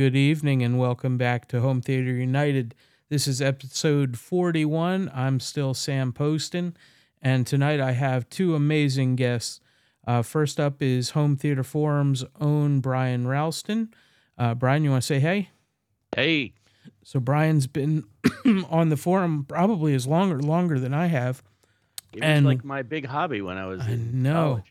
Good evening and welcome back to Home Theater United. This is episode 41. I'm still Sam Poston, and tonight I have two amazing guests. Uh, first up is Home Theater Forum's own Brian Ralston. Uh, Brian, you want to say hey? Hey. So Brian's been on the forum probably as longer longer than I have. It was like my big hobby when I was I in know. college.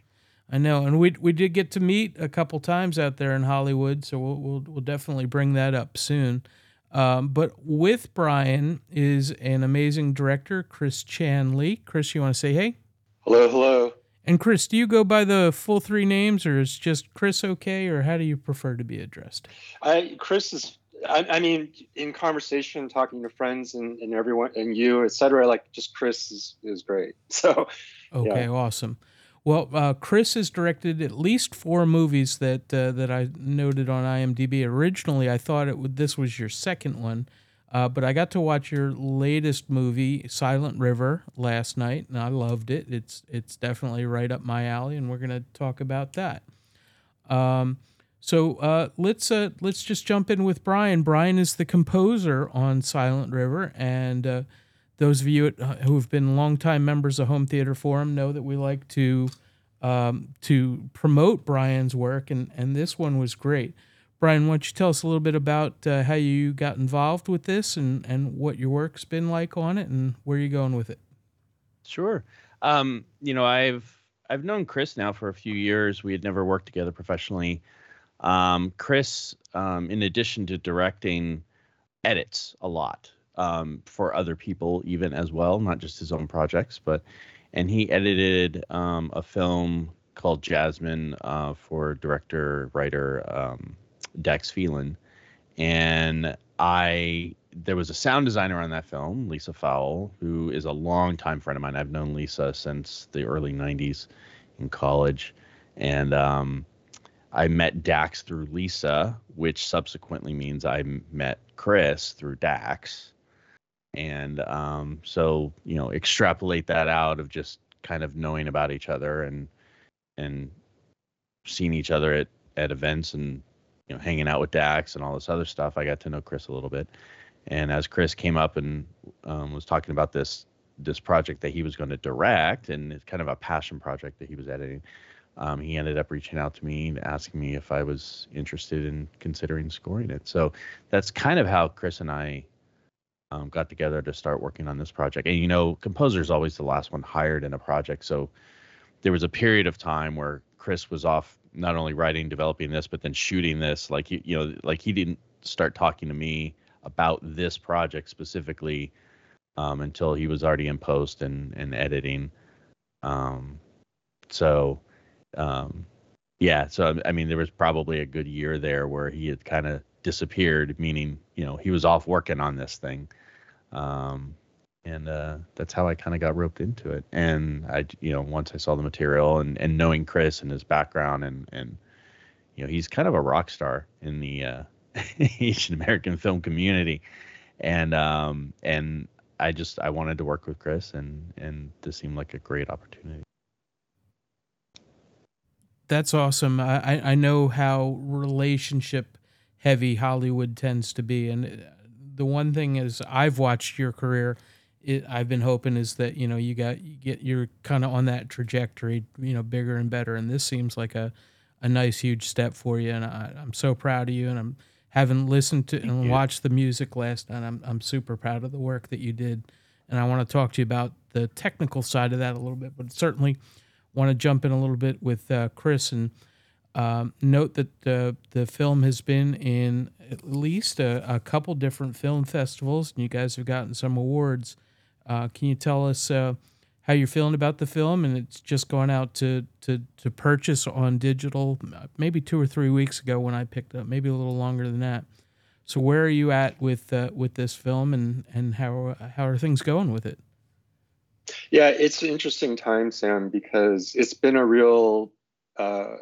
I know, and we we did get to meet a couple times out there in Hollywood, so we'll we'll, we'll definitely bring that up soon. Um, but with Brian is an amazing director, Chris Chan Lee. Chris, you want to say hey? Hello, hello. And Chris, do you go by the full three names, or is just Chris okay, or how do you prefer to be addressed? I Chris is. I, I mean, in conversation, talking to friends and, and everyone, and you, etc. Like just Chris is is great. So Okay, awesome. Well, uh, Chris has directed at least four movies that uh, that I noted on IMDb. Originally, I thought it would this was your second one, uh, but I got to watch your latest movie, Silent River, last night, and I loved it. It's it's definitely right up my alley, and we're gonna talk about that. Um, so uh, let's uh, let's just jump in with Brian. Brian is the composer on Silent River, and uh, those of you at- uh, who have been longtime members of Home Theater Forum know that we like to um, to promote Brian's work, and and this one was great. Brian, why don't you tell us a little bit about uh, how you got involved with this, and and what your work's been like on it, and where you're going with it? Sure. Um, you know, I've I've known Chris now for a few years. We had never worked together professionally. Um, Chris, um, in addition to directing, edits a lot um, for other people, even as well, not just his own projects. But and he edited um, a film called Jasmine uh, for director writer um, Dax Phelan, and I there was a sound designer on that film, Lisa Fowle, who is a longtime friend of mine. I've known Lisa since the early '90s in college, and um, I met Dax through Lisa, which subsequently means I met Chris through Dax, and um, so you know, extrapolate that out of just kind of knowing about each other and and seeing each other at at events and you know hanging out with Dax and all this other stuff. I got to know Chris a little bit, and as Chris came up and um, was talking about this this project that he was going to direct and it's kind of a passion project that he was editing, um, he ended up reaching out to me and asking me if I was interested in considering scoring it. So that's kind of how Chris and I um, got together to start working on this project. And you know, composer is always the last one hired in a project, so there was a period of time where Chris was off not only writing, developing this, but then shooting this. Like he, you know, like he didn't start talking to me about this project specifically um, until he was already in post and and editing. Um, so, um, yeah. So I mean, there was probably a good year there where he had kind of disappeared, meaning you know he was off working on this thing. Um, and uh, that's how I kind of got roped into it. And I, you know, once I saw the material and, and knowing Chris and his background and and you know, he's kind of a rock star in the uh, Asian American film community, and um and I just I wanted to work with Chris and and this seemed like a great opportunity. That's awesome. I, I- I know how relationship heavy Hollywood tends to be, and uh, the one thing is I've watched your career. It, I've been hoping is that you know you got you get you're kind of on that trajectory, you know, bigger and better, and this seems like a a nice huge step for you, and I, I'm so proud of you, and I'm having listened to and you. watched the music last night. I'm I'm super proud of the work that you did, and I want to talk to you about the technical side of that a little bit, but certainly want to jump in a little bit with uh, Chris and um, note that uh, the film has been in at least a, a couple different film festivals, and you guys have gotten some awards. Uh, can you tell us uh, how you're feeling about the film? And it's just gone out to, to, to purchase on digital uh, maybe two or three weeks ago when I picked up, maybe a little longer than that. So where are you at with uh, with this film, and, and how how are things going with it? yeah, it's an interesting time, Sam, because it's been a real, uh,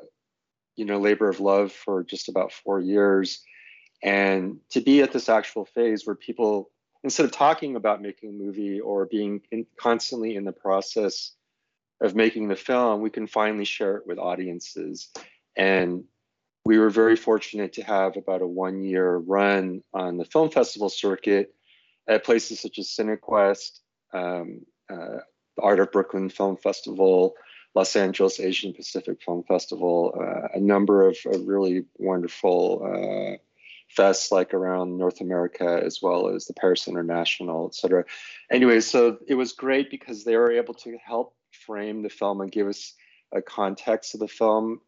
you know, labor of love for just about four years, and to be at this actual phase where people, instead of talking about making a movie or being in, constantly in the process of making the film, we can finally share it with audiences, and we were very fortunate to have about a one year run on the film festival circuit at places such as cinequest um, uh, the art of brooklyn film festival los angeles asian pacific film festival uh, a number of, of really wonderful uh, fests like around North America as well as the Paris International, et cetera. Anyway, so it was great because they were able to help frame the film and give us a context of the film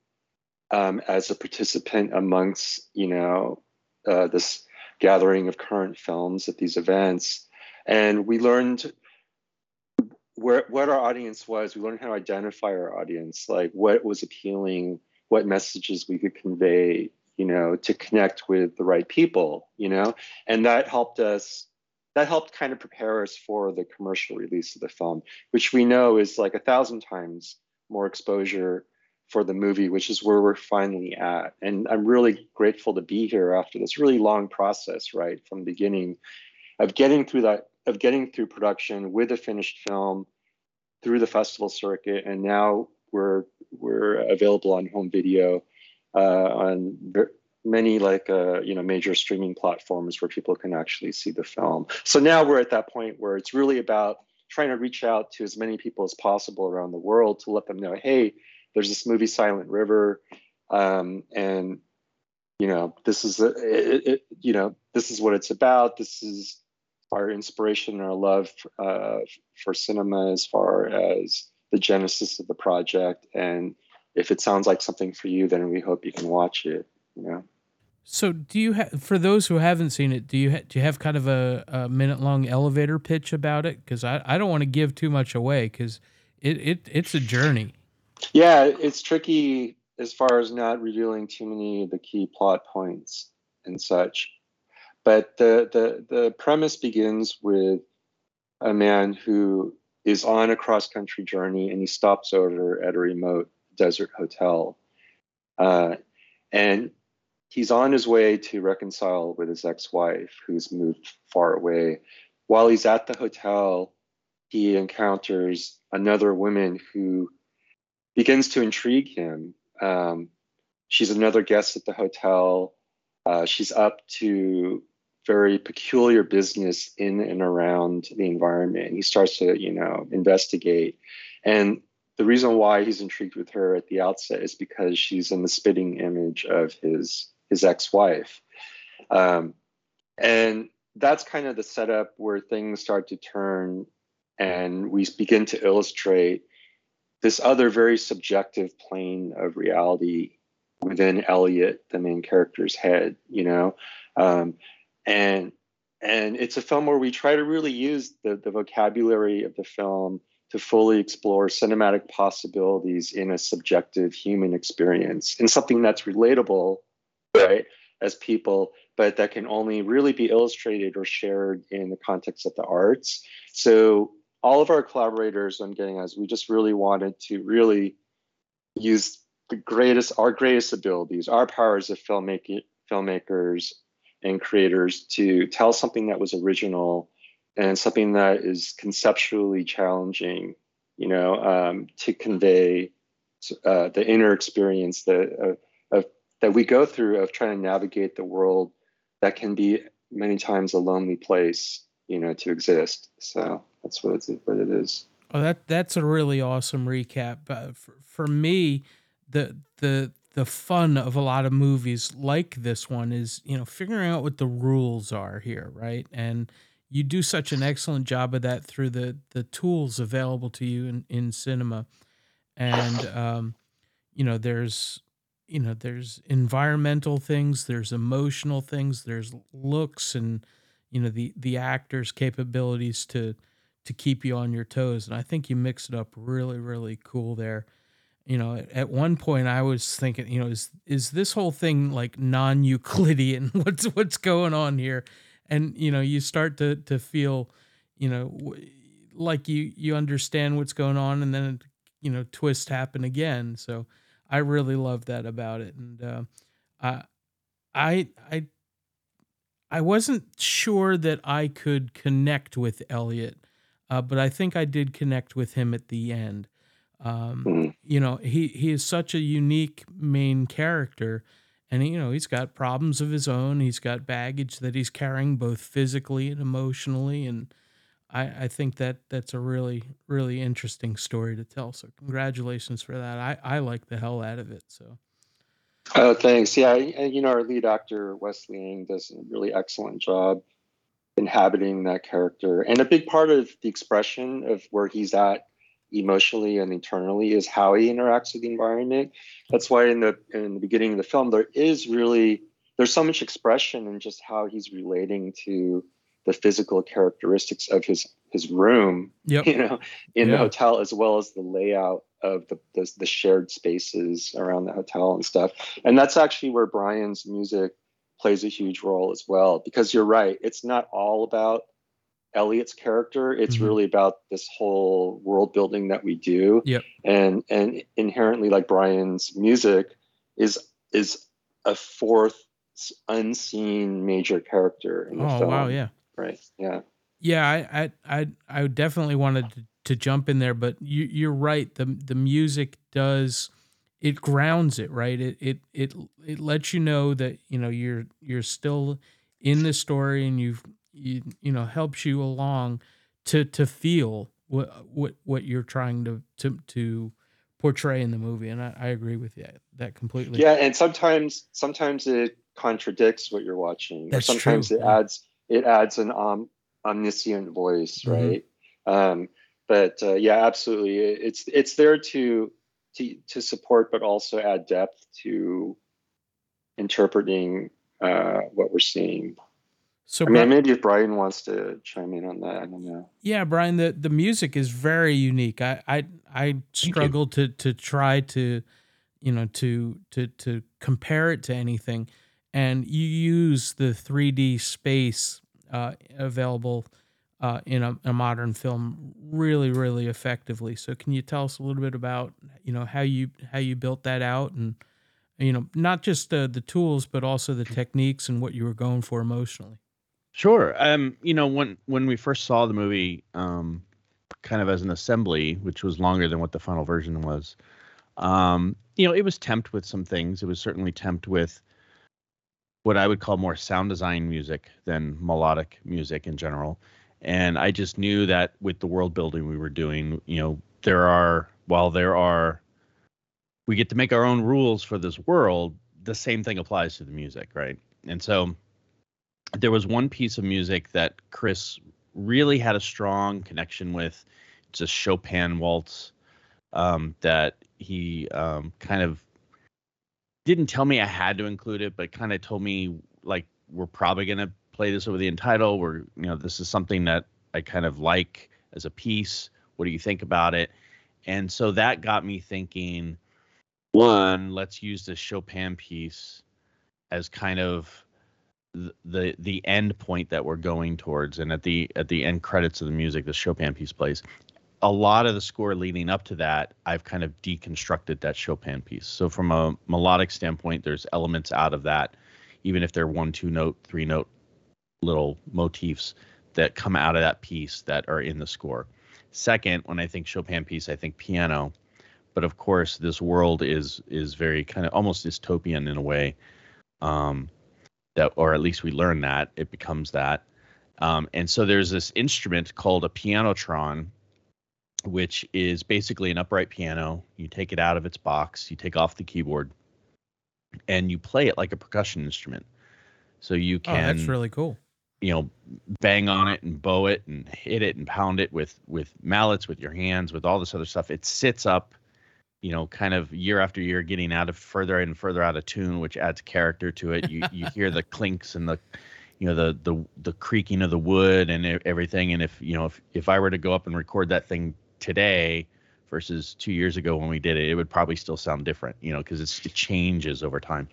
um, as a participant amongst, you know, uh, this gathering of current films at these events. And we learned where, what our audience was. We learned how to identify our audience, like what was appealing, what messages we could convey you know, to connect with the right people, you know, and that helped us. That helped kind of prepare us for the commercial release of the film, which we know is like a thousand times more exposure for the movie, which is where we're finally at. And I'm really grateful to be here after this really long process, right, from the beginning of getting through that, of getting through production with a finished film, through the festival circuit, and now we're we're available on home video uh, on many like uh, you know major streaming platforms where people can actually see the film. So now we're at that point where it's really about trying to reach out to as many people as possible around the world to let them know, hey, there's this movie Silent River, um, and you know this is a, it, it, you know this is what it's about. This is our inspiration and our love uh, for cinema as far as the genesis of the project and if it sounds like something for you, then we hope you can watch it. You know. So, do you have for those who haven't seen it? Do you ha- do you have kind of a, a minute long elevator pitch about it? Because I, I don't want to give too much away because it, it it's a journey. Yeah, it's tricky as far as not revealing too many of the key plot points and such. But the the the premise begins with a man who is on a cross country journey and he stops over at a remote desert hotel. Uh, and he's on his way to reconcile with his ex wife, who's moved far away. While he's at the hotel, he encounters another woman who begins to intrigue him. Um, she's another guest at the hotel. Uh, she's up to very peculiar business in and around the environment. He starts to, you know, investigate. And the reason why he's intrigued with her at the outset is because she's in the spitting image of his his ex-wife um, and that's kind of the setup where things start to turn and we begin to illustrate this other very subjective plane of reality within Elliot, the main character's head, you know, um, and and it's a film where we try to really use the the vocabulary of the film to fully explore cinematic possibilities in a subjective human experience in something that's relatable, right, as people, but that can only really be illustrated or shared in the context of the arts. So all of our collaborators on getting us, we just really wanted to really use the greatest, our greatest abilities, our powers of filmmaking, filmmakers and creators to tell something that was original and something that is conceptually challenging, you know, um, to convey uh, the inner experience that uh, of, that we go through of trying to navigate the world that can be many times a lonely place, you know, to exist. So that's what it's what it is. Oh, that that's a really awesome recap. Uh, for, for me, the the the fun of a lot of movies like this one is you know figuring out what the rules are here, right? And you do such an excellent job of that through the the tools available to you in, in cinema. And um, you know there's you know there's environmental things there's emotional things there's looks and you know the the actors capabilities to to keep you on your toes. And i think you mix it up really really cool there you know at, one point i was thinking you know is is this whole thing like non-euclidean? What's what's going on here? And you know you start to to feel you know like you you understand what's going on and then you know twist happen again. So i really love that about it. And uh, i i i i wasn't sure that i could connect with elliot uh, but i think i did connect with him at the end um, mm-hmm. you know he he is such a unique main character and you know he's got problems of his own. He's got baggage that he's carrying both physically and emotionally, and I, I think that that's a really really interesting story to tell. So congratulations for that. I I like the hell out of it. So. Oh, thanks. Yeah, you know our lead actor Wesley Ang does a really excellent job inhabiting that character, and a big part of the expression of where he's at emotionally and internally is how he interacts with the environment. That's why in the in the beginning of the film there is really there's so much expression in just how he's relating to the physical characteristics of his his room, yep. you know, in yeah. the hotel as well as the layout of the, the the shared spaces around the hotel and stuff. And that's actually where Brian's music plays a huge role as well because you're right, it's not all about Elliot's character. It's mm-hmm. really about this whole world building that we do. Yep. And and inherently like Brian's music is is a fourth unseen major character in the oh, film. wow, yeah. Right. Yeah. Yeah, I I I, I definitely wanted to, to jump in there, but you you're right. The the music does it grounds it, right? It it it it lets you know that, you know, you're you're still in the story and you've you, you know helps you along to to feel what what what you're trying to to to portray in the movie and I, I agree with you that completely yeah and sometimes sometimes it contradicts what you're watching That's or sometimes true. it adds it adds an um, omniscient voice mm-hmm. right um, but uh, yeah absolutely it's it's there to to to support but also add depth to interpreting uh, what we're seeing so I mean, Brian, maybe if Brian wants to chime in on that, I don't know. Yeah, Brian, the, the music is very unique. I I, I struggle to to try to, you know, to to to compare it to anything, and you use the 3D space uh, available uh, in a, a, modern film really really effectively. So can you tell us a little bit about you know how you how you built that out and you know not just the the tools but also the techniques and what you were going for emotionally. Sure. Um, you know, when when we first saw the movie, um, kind of as an assembly, which was longer than what the final version was, um, you know, it was temped with some things. It was certainly temped with what I would call more sound design music than melodic music in general. And I just knew that with the world building we were doing, you know, there are while there are we get to make our own rules for this world, the same thing applies to the music, right? And so there was one piece of music that Chris really had a strong connection with. It's a Chopin waltz um, that he um, kind of didn't tell me I had to include it, but kind of told me like we're probably gonna play this over the end title. We're you know this is something that I kind of like as a piece. What do you think about it? And so that got me thinking. One, let's use this Chopin piece as kind of the the end point that we're going towards and at the at the end credits of the music the chopin piece plays a lot of the score leading up to that i've kind of deconstructed that chopin piece. So from a melodic standpoint there's elements out of that even if they're one two note three note little motifs that come out of that piece that are in the score. Second when i think chopin piece i think piano. But of course this world is is very kind of almost dystopian in a way. Um, that, or at least we learn that it becomes that. Um, and so there's this instrument called a pianotron, which is basically an upright piano. You take it out of its box, you take off the keyboard, and you play it like a percussion instrument. So you can. Oh, that's really cool. You know, bang on it and bow it and hit it and pound it with with mallets, with your hands, with all this other stuff. It sits up you know, kind of year after year getting out of further and further out of tune, which adds character to it. You you hear the clinks and the, you know, the the the creaking of the wood and everything. And if you know, if if I were to go up and record that thing today versus two years ago when we did it, it would probably still sound different, you know, because it changes over time.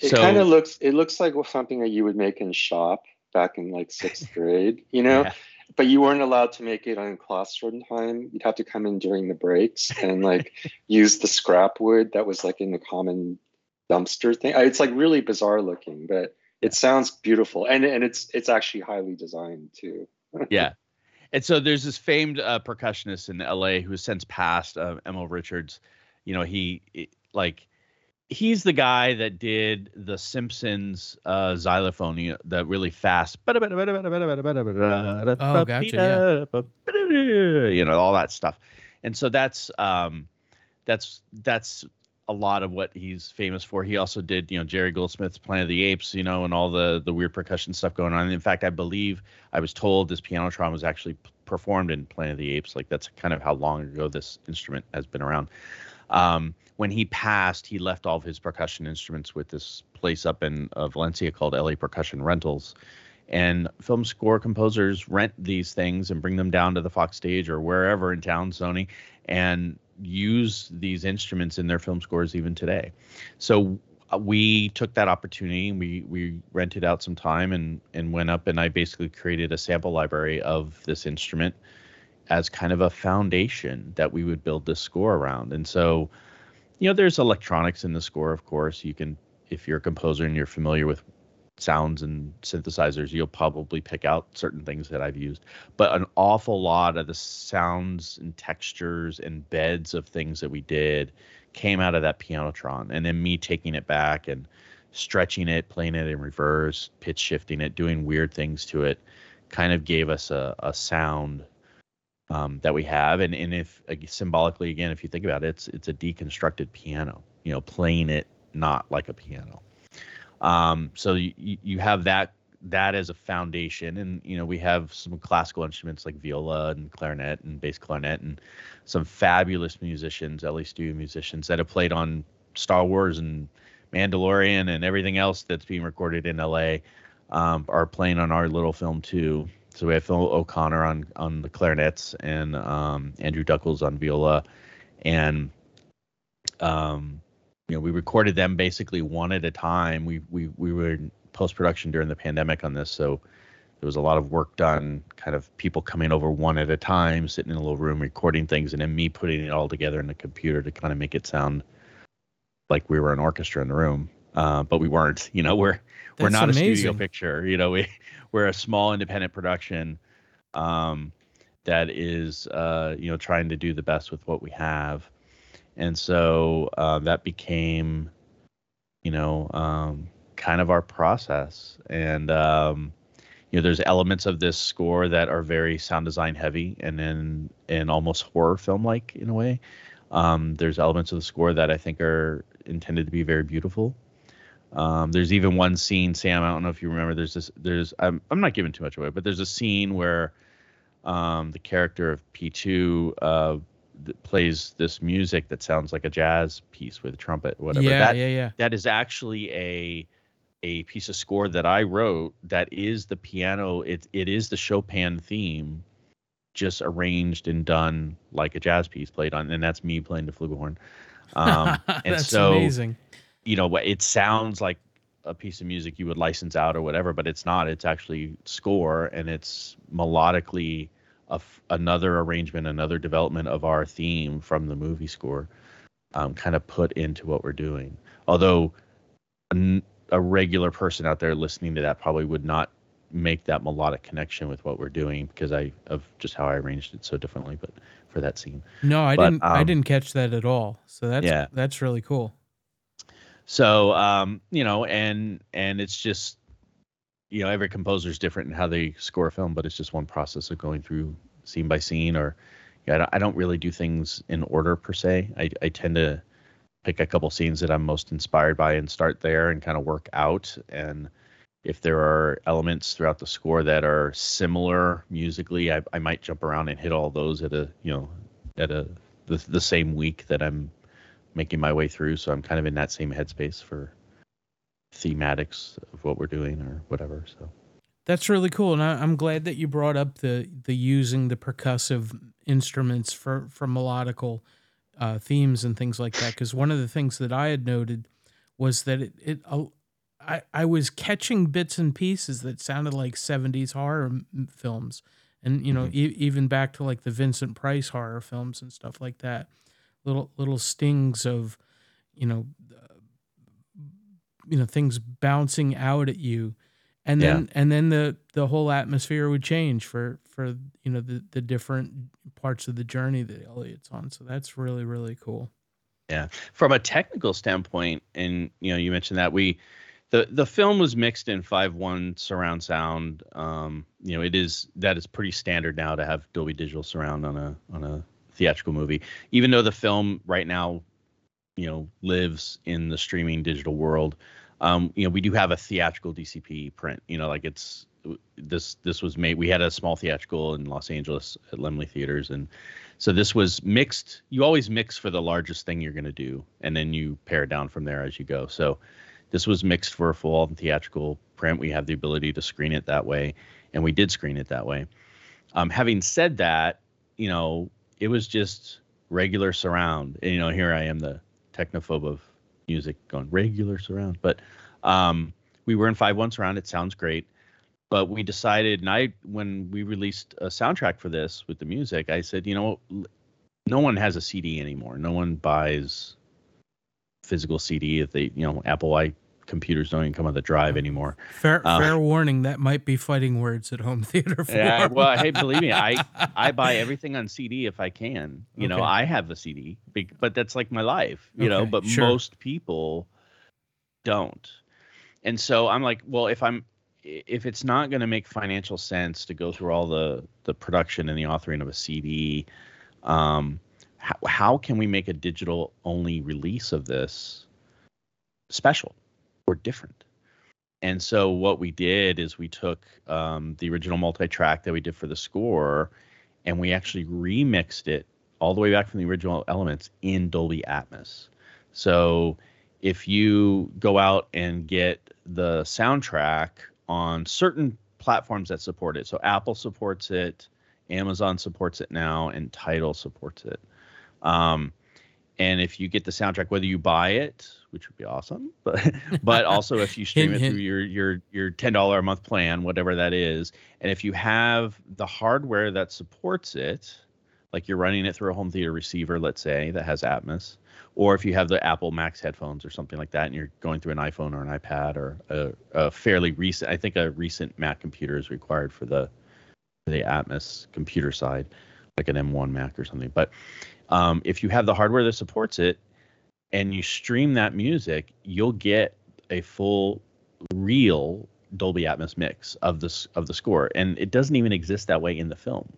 It so, kind of looks it looks like something that you would make in shop back in like sixth grade, you know. Yeah but you weren't allowed to make it on classroom time. You'd have to come in during the breaks and like use the scrap wood that was like in the common dumpster thing. It's like really bizarre looking, but it sounds beautiful and and it's it's actually highly designed too. yeah. And so there's this famed uh, percussionist in LA who has since passed, uh, Emil Richards. You know, he like he's the guy that did the Simpsons uh, xylophone, you know, the really fast. Oh, gotcha. Yeah. You know all that stuff, and so that's um, that's that's a lot of what he's famous for. He also did, you know, Jerry Goldsmith's Planet of the Apes, you know, and all the the weird percussion stuff going on. And in fact, I believe I was told this piano pianotron was actually performed in Planet of the Apes. Like that's kind of how long ago this instrument has been around. Um, when he passed, he left all of his percussion instruments with this place up in uh, Valencia called LA Percussion Rentals. And film score composers rent these things and bring them down to the Fox stage or wherever in town, Sony, and use these instruments in their film scores even today. So uh, we took that opportunity. We we rented out some time and and went up and I basically created a sample library of this instrument as kind of a foundation that we would build this score around. And so, you know, there's electronics in the score, of course. You can, if you're a composer and you're familiar with sounds and synthesizers, you'll probably pick out certain things that I've used. But an awful lot of the sounds and textures and beds of things that we did came out of that pianotron. And then me taking it back and stretching it, playing it in reverse, pitch shifting it, doing weird things to it, kind of gave us a, a sound um, that we have. And, and if symbolically, again, if you think about it, it's, it's a deconstructed piano, you know, playing it not like a piano. Um, so you, you have that that as a foundation, and you know we have some classical instruments like viola and clarinet and bass clarinet, and some fabulous musicians, LA studio musicians that have played on Star Wars and Mandalorian and everything else that's being recorded in LA um, are playing on our little film too. So we have Phil O'Connor on on the clarinets and um, Andrew Duckles on viola, and um, you know, we recorded them basically one at a time. We we we were in post production during the pandemic on this, so there was a lot of work done, kind of people coming over one at a time, sitting in a little room recording things, and then me putting it all together in the computer to kind of make it sound like we were an orchestra in the room. Uh, but we weren't. You know, we're we're not amazing. a studio picture. You know, we we're a small independent production um, that is uh, you know trying to do the best with what we have. And so uh, that became you know um, kind of our process. And um, you know there's elements of this score that are very sound design heavy and then and almost horror film like in a way. Um, there's elements of the score that i think are intended to be very beautiful um, there's even one scene sam i don't know if you remember there's this there's i'm, I'm not giving too much away but there's a scene where um, the character of p2 uh, plays this music that sounds like a jazz piece with a trumpet, whatever. Yeah, that, yeah, yeah. That is actually a a piece of score that I wrote. That is the piano. It it is the Chopin theme, just arranged and done like a jazz piece played on, and that's me playing the flugelhorn. Um, and that's so, amazing. You know, it sounds like a piece of music you would license out or whatever, but it's not. It's actually score, and it's melodically another arrangement, another development of our theme from the movie score, um, kind of put into what we're doing. Although a, a regular person out there listening to that probably would not make that melodic connection with what we're doing because I of just how I arranged it so differently. But for that scene, no, I but, didn't. Um, I didn't catch that at all. So that's yeah. that's really cool. So um, you know, and and it's just you know every composer is different in how they score a film, but it's just one process of going through scene by scene. Or yeah, I, don't, I don't really do things in order per se. I, I tend to pick a couple scenes that I'm most inspired by and start there and kind of work out. And if there are elements throughout the score that are similar musically, I, I might jump around and hit all those at a you know at a the, the same week that I'm making my way through. So I'm kind of in that same headspace for thematics of what we're doing or whatever. So that's really cool, and I, am glad that you brought up the the using the percussive instruments for for melodical uh, themes and things like that. Because one of the things that I had noted was that it, it uh, I I was catching bits and pieces that sounded like 70s horror m- films, and you know mm-hmm. e- even back to like the Vincent Price horror films and stuff like that. Little little stings of, you know, you know things bouncing out at you and then yeah. and then the the whole atmosphere would change for for you know the the different parts of the journey that Elliot's on so that's really really cool Yeah, from a technical standpoint, and you know, you mentioned that we the the film was mixed in five one surround sound. Um, you know, it is that is pretty standard now to have Dolby Digital surround on a on a theatrical movie. Even though the film right now, you know, lives in the streaming digital world, um, you know, we do have a theatrical DCP print. You know, like it's this this was made. We had a small theatrical in Los Angeles at Laemmle Theaters, and so this was mixed. You always mix for the largest thing you're going to do, and then you pare down from there as you go. So this was mixed for a full theatrical print. We have the ability to screen it that way, and we did screen it that way. Um, having said that, you know, it was just regular surround. And, you know, here I am, the technophobe of music, going regular surround. But um, we were in five one surround. It sounds great. But we decided, and I, when we released a soundtrack for this with the music, I said, you know, no one has a CD anymore. No one buys physical CD if they, you know, Apple I computers don't even come on the drive anymore. Fair, uh, fair warning. That might be fighting words at home theater. For yeah, well, hey, believe me, I I buy everything on CD if I can. You okay. know, I have a CD, but that's like my life. You okay, know, but sure. most people don't. And so I'm like, well, if I'm if it's not going to make financial sense to go through all the the production and the authoring of a CD, um, how, how can we make a digital only release of this special? Were different. And so what we did is we took um, the original multi-track that we did for the score, and we actually remixed it all the way back from the original elements in Dolby Atmos. So if you go out and get the soundtrack on certain platforms that support it, so Apple supports it, Amazon supports it now, and Tidal supports it. Um, and if you get the soundtrack, whether you buy it which would be awesome. But but also if you stream it through your your your ten dollar a month plan, whatever that is, and if you have the hardware that supports it, like you're running it through a home theater receiver, let's say that has Atmos, or if you have the Apple Max headphones or something like that, and you're going through an iPhone or an iPad or a, a fairly recent, I think a recent Mac computer is required for the for the Atmos computer side, like an M1 Mac or something. But um, if you have the hardware that supports it, and you stream that music, you'll get a full real Dolby Atmos mix of this of the score, and it doesn't even exist that way in the film.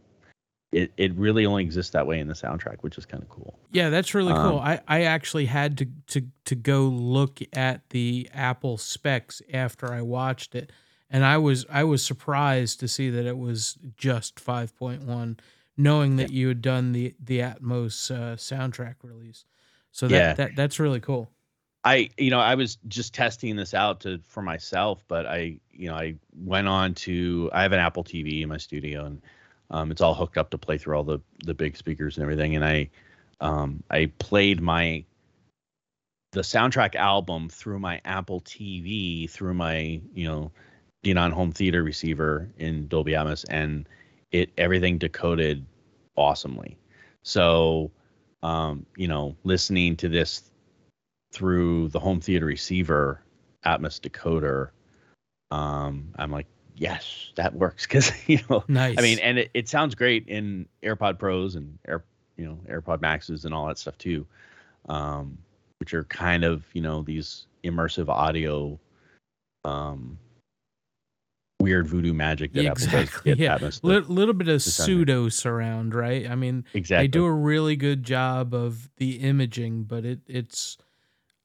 It it really only exists that way in the soundtrack, which is kind of cool. Yeah, that's really um, cool. I I actually had to to to go look at the Apple specs after I watched it, and I was I was surprised to see that it was just five point one, knowing that yeah. you had done the the Atmos uh, soundtrack release. So that, yeah. that that's really cool. I you know I was just testing this out to for myself, but I you know I went on to I have an Apple TV in my studio and um, it's all hooked up to play through all the the big speakers and everything, and I um, I played my the soundtrack album through my Apple TV through my you know Denon home theater receiver in Dolby Atmos, and it everything decoded awesomely. So um, you know, listening to this through the home theater receiver, Atmos decoder, um, I'm like, yes, that works because you know, nice. I mean, and it, it sounds great in AirPod Pros and Air, you know, AirPod Maxes and all that stuff too, um, which are kind of you know these immersive audio um, weird voodoo magic that exactly. Apple does. Yeah, L- little bit of pseudo surround, right? I mean, exactly. They do a really good job of the imaging, but it it's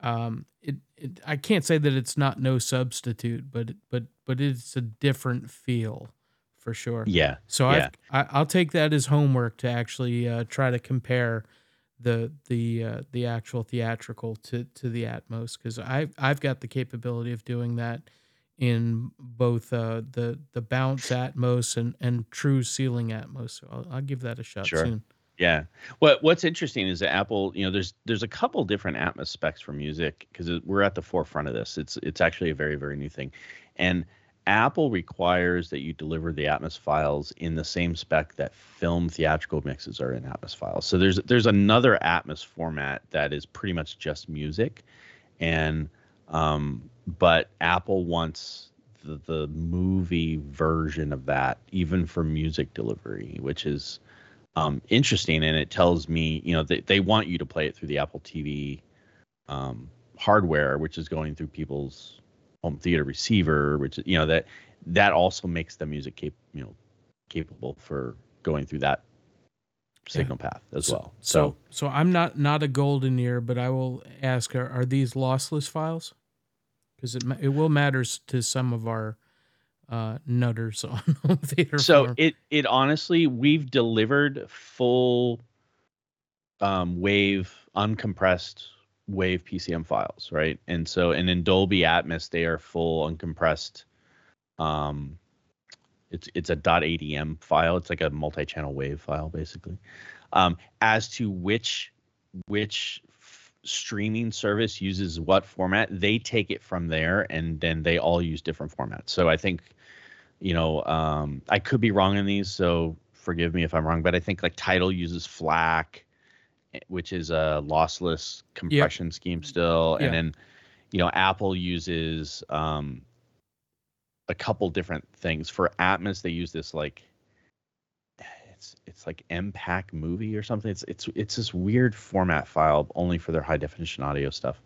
um it, it I can't say that it's not no substitute, but but but it's a different feel for sure. Yeah. So yeah. I I'll take that as homework to actually uh, try to compare the the uh, the actual theatrical to to the Atmos because I I've got the capability of doing that in both uh, the the bounce Atmos and and true ceiling Atmos. So I'll, I'll give that a shot sure. soon. Yeah. What What's interesting is that Apple, you know, there's there's a couple different Atmos specs for music because we're at the forefront of this. It's it's actually a very very new thing, and Apple requires that you deliver the Atmos files in the same spec that film theatrical mixes are in Atmos files. So there's there's another Atmos format that is pretty much just music, and um, but Apple wants the, the movie version of that, even for music delivery, which is um, interesting, and it tells me, you know, they they want you to play it through the Apple TV um, hardware, which is going through people's home theater receiver, which you know that that also makes the music cap- you know capable for going through that signal yeah. path as so, well. So, so I'm not not a golden ear, but I will ask: Are, are these lossless files? Because it it will matters to some of our uh, nutters on home theater. So form. it it honestly, we've delivered full um, wave uncompressed wave PCM files, right? And so, and in Dolby Atmos, they are full uncompressed. Um, it's it's a .adm file. It's like a multi-channel wave file, basically. Um, as to which which streaming service uses what format, they take it from there, and then they all use different formats. So I think, you know, um, I could be wrong in these, so forgive me if I'm wrong, but I think like Tidal uses FLAC which is a lossless compression scheme still, and then you know Apple uses um, a couple different things for Atmos. They use this like it's it's like MPAC movie or something. It's it's it's this weird format file only for their high definition audio stuff,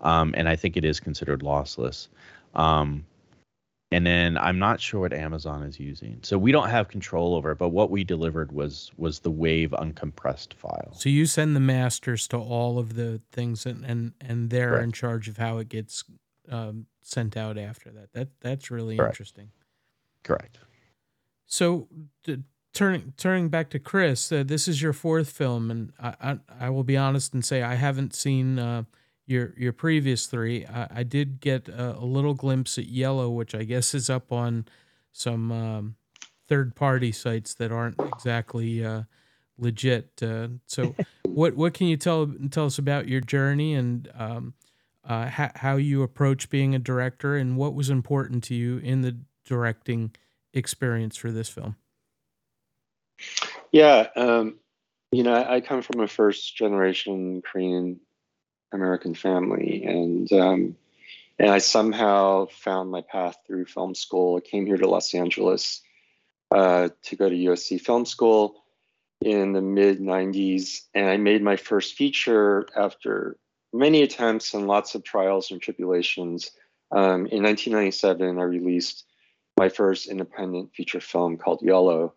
um, and I think it is considered lossless. Um, and then I'm not sure what Amazon is using. So we don't have control over it, but what we delivered was was the Wave uncompressed file. So you send the masters to all of the things, and and, and they're Correct. in charge of how it gets um, sent out after that. That that's really Correct. interesting. Correct. So turning turning back to Chris, uh, this is your fourth film, and I, I, I will be honest and say I haven't seen. Uh, your your previous three. I, I did get a, a, little glimpse at Yellow, which I guess is up on some um, third party sites that aren't exactly uh, legit. Uh, so, what what can you tell tell us about your journey and um, uh, ha- how you approach being a director, and what was important to you in the directing experience for this film? Yeah, um, you know, I, come from a first generation Korean American family, and um, and I somehow found my path through film school. I came here to Los Angeles uh, to go to USC Film School in the mid 90s, and I made my first feature after many attempts and lots of trials and tribulations. Um, in 1997, I released my first independent feature film called Yellow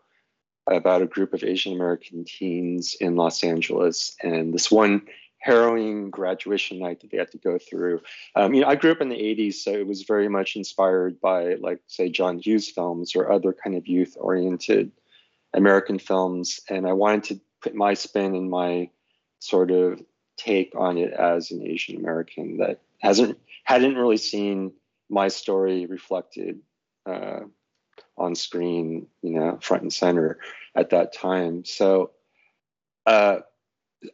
about a group of Asian American teens in Los Angeles. And this one harrowing graduation night that they had to go through. Um, you know, I grew up in the 80s, so it was very much inspired by, like, say, John Hughes films or other kind of youth oriented American films. And I wanted to put my spin and my sort of take on it as an Asian American that hasn't hadn't really seen my story reflected uh, on screen, you know, front and center at that time. So uh,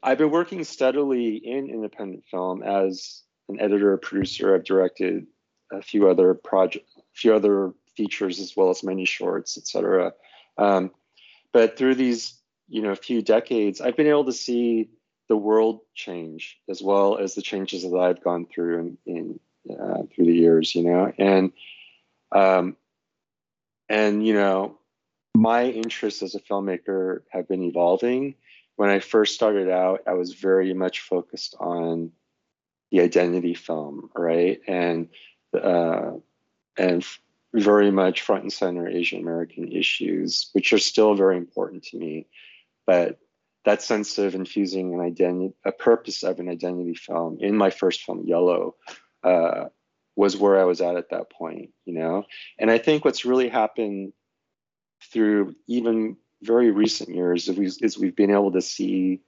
I've been working steadily in independent film as an editor, producer. I've directed a few other project, few other features as well as many shorts, etc. Um, but through these, you know, a few decades, I've been able to see the world change as well as the changes that I've gone through in, in uh, through the years, you know, and um, and you know, my interests as a filmmaker have been evolving when I first started out, I was very much focused on the identity film, right? And uh, and very much front and center Asian American issues, which are still very important to me. But that sense of infusing an identity, a purpose of an identity film in my first film, Yellow, uh, was where I was at at that point, you know. And I think what's really happened through even very recent years is, we, we've been able to see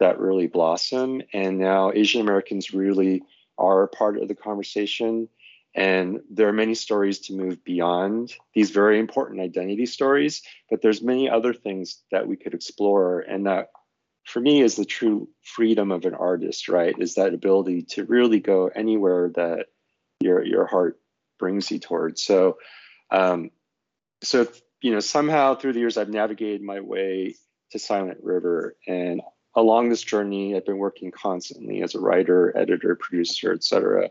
that really blossom. And now Asian Americans really are part of the conversation. And there are many stories to move beyond these very important identity stories, but there's many other things that we could explore. And that for me is the true freedom of an artist, right? Is that ability to really go anywhere that your your heart brings you towards. So um, so you know, somehow through the years, I've navigated my way to Silent River. And along this journey, I've been working constantly as a writer, editor, producer, etc.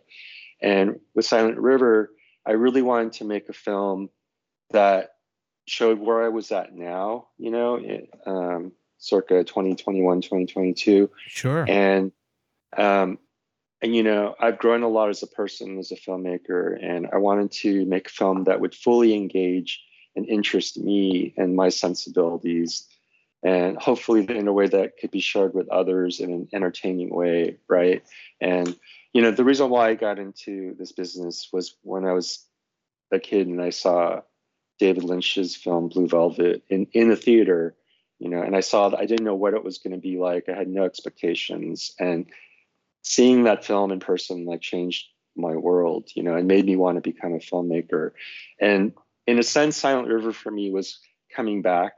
And with Silent River, I really wanted to make a film that showed where I was at now, you know, it, um, circa 2021, 2022. Sure. And um, and you know, I've grown a lot as a person, as a filmmaker, and I wanted to make a film that would fully engage and interest me and my sensibilities, and hopefully in a way that could be shared with others in an entertaining way, right? And you know, the reason why I got into this business was when I was a kid and I saw David Lynch's film Blue Velvet in in the theater, you know, and I saw that I didn't know what it was going to be like. I had no expectations, and seeing that film in person like changed my world, you know, and made me want to become a filmmaker. And in a sense, Silent River for me was coming back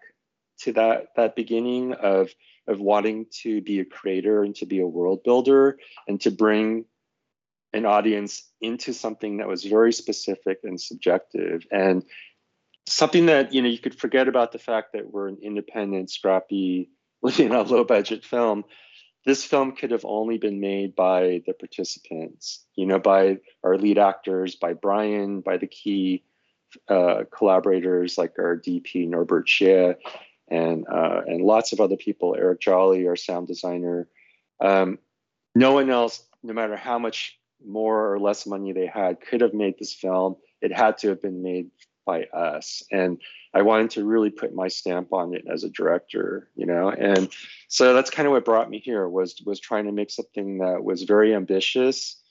to that that beginning of of wanting to be a creator and to be a world builder and to bring an audience into something that was very specific and subjective and something that you know you could forget about the fact that we're an independent scrappy you know low budget film this film could have only been made by the participants, you know, by our lead actors, by Brian, by the key uh, collaborators like our DP Norbert Shieh, and uh, and lots of other people, Eric Jolly, our sound designer. Um, no one else, no matter how much more or less money they had, could have made this film. It had to have been made by us. And i wanted to really put my stamp on it as a director you know? And so that's kind of what brought me here was was trying to make something that was very ambitious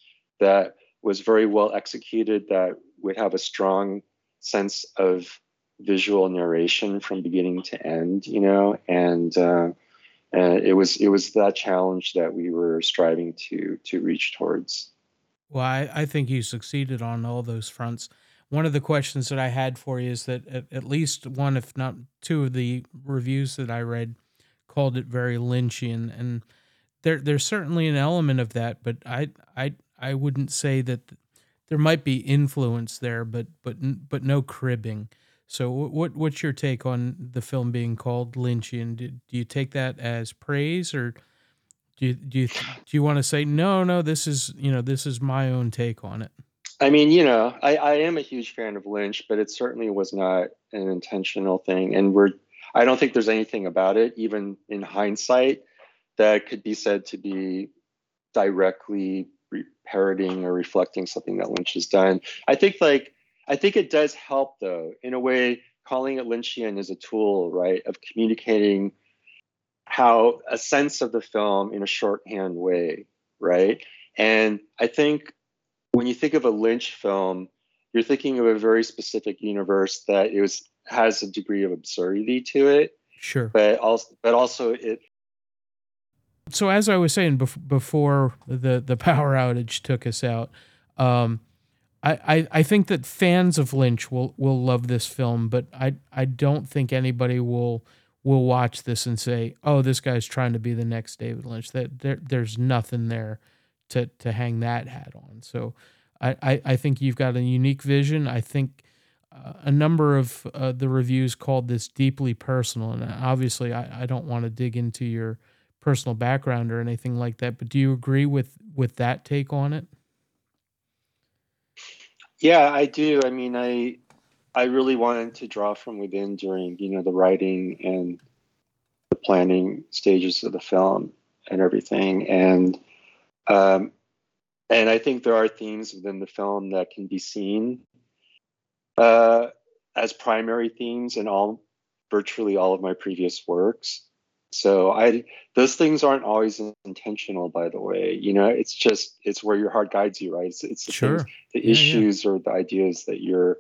that was very well executed that would have a strong sense of visual narration from beginning to end you know? And uh, and it was it was that challenge that we were striving to to reach towards. Well I, I think you succeeded on all those fronts one of the questions that I had for you is that at, at least one, if not two, of the reviews that I read called it very Lynchian, and there there's certainly an element of that, but I I I wouldn't say that there might be influence there, but but but no cribbing. So what what's your take on the film being called Lynchian? Do, do you take that as praise or do you, do you do you want to say no no this is you know this is my own take on it? I mean, you know, I, I am a huge fan of Lynch, but it certainly was not an intentional thing. And we're, I don't think there's anything about it, even in hindsight, that could be said to be directly re- parroting or reflecting something that Lynch has done. I think, like, I think it does help, though, in a way, calling it Lynchian is a tool, right, of communicating how a sense of the film in a shorthand way, right? And I think when you think of a Lynch film, you're thinking of a very specific universe that it was has a degree of absurdity to it. Sure. But also, but also it. So as I was saying bef- before the the power outage took us out, um, I, I I think that fans of Lynch will will love this film, but I I don't think anybody will will watch this and say, "Oh, this guy's trying to be the next David Lynch." That there there's nothing there to to hang that hat on. So I, I, I think you've got a unique vision. I think uh, a number of uh, the reviews called this deeply personal, and obviously I, I don't want to dig into your personal background or anything like that. But do you agree with with that take on it? Yeah, I do. I mean, I I really wanted to draw from within during you know the writing and the planning stages of the film and everything, and um, and I think there are themes within the film that can be seen uh, as primary themes in all virtually all of my previous works. So I those things aren't always intentional, by the way. You know, it's just it's where your heart guides you, right? It's, it's the, sure. things, the yeah, issues yeah. or the ideas that you're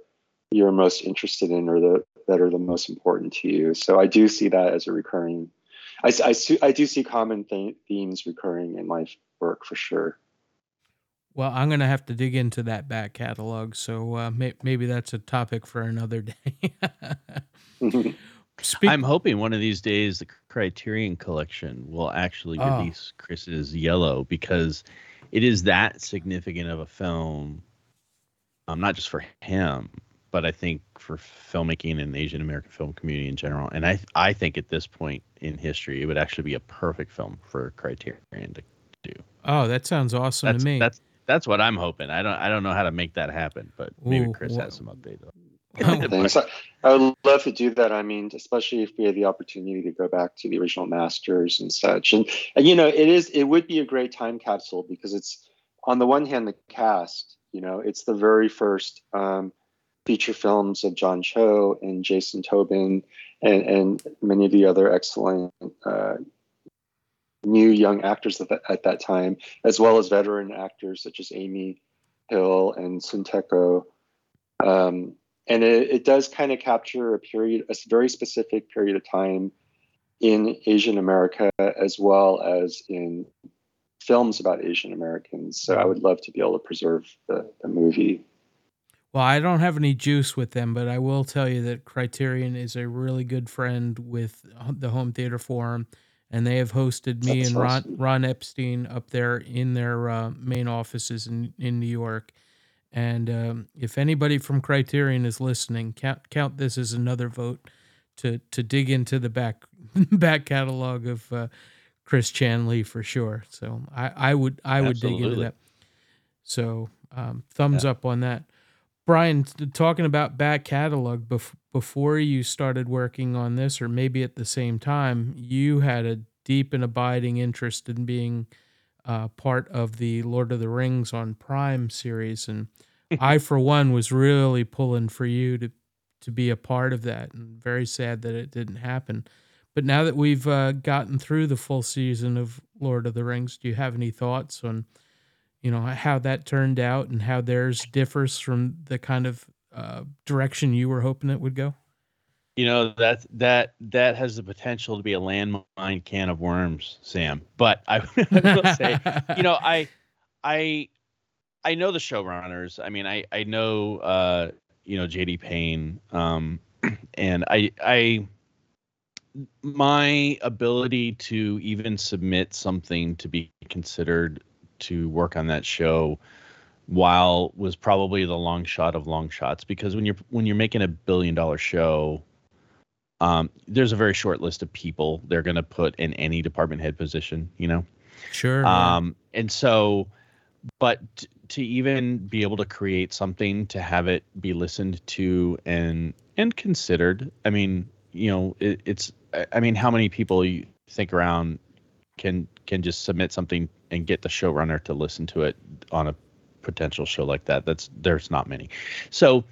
you're most interested in or the that are the most important to you. So I do see that as a recurring. I, I, I do see common th- themes recurring in my work for sure. Well, I'm going to have to dig into that back catalog. So uh, may- maybe that's a topic for another day. Speak- I'm hoping one of these days the Criterion Collection will actually oh. release Chris's Yellow because it is that significant of a film, um, not just for him, but I think for filmmaking and the Asian American film community in general. And I I think at this point in history, it would actually be a perfect film for Criterion to do. Oh, that sounds awesome that's, to me. That's that's what I'm hoping. I don't I don't know how to make that happen, but maybe Chris has some update. things. I would love to do that. I mean, especially if we had the opportunity to go back to the original masters and such. And, and you know, it is it would be a great time capsule because it's on the one hand the cast. You know, it's the very first um, feature films of John Cho and Jason Tobin and, and many of the other excellent uh, new young actors at, the, at that time, as well as veteran actors such as Amy Hill and Sun Tekko. Um, and it, it does kind of capture a period, a very specific period of time in Asian America as well as in films about Asian Americans. So I would love to be able to preserve the, the movie. Well, I don't have any juice with them, but I will tell you that Criterion is a really good friend with the Home Theater Forum, and they have hosted me That's and Ron, awesome. Ron Epstein up there in their uh, main offices in, in New York. And um, if anybody from Criterion is listening, count count this as another vote to to dig into the back back catalog of uh, Chris Chan Lee for sure. So I, I would I would Absolutely. dig into that. So um, thumbs yeah. up on that. Brian, talking about back catalog bef- before you started working on this, or maybe at the same time, you had a deep and abiding interest in being uh, part of the Lord of the Rings on Prime series, and I, for one, was really pulling for you to to be a part of that, and very sad that it didn't happen. But now that we've uh, gotten through the full season of Lord of the Rings, do you have any thoughts on, you know, how that turned out and how theirs differs from the kind of uh, direction you were hoping it would go? You know that that that has the potential to be a landmine can of worms, Sam. But I will say, you know, I I I know the showrunners. I mean, I I know uh, you know JD Payne, um, and I I my ability to even submit something to be considered to work on that show while was probably the long shot of long shots because when you're when you're making a billion dollar show um, there's a very short list of people they're going to put in any department head position, you know. Sure. Um, and so, but t- to even be able to create something to have it be listened to and and considered. I mean, you know, it, it's. I mean, how many people you think around can can just submit something and get the showrunner to listen to it on a potential show like that? That's there's not many. So,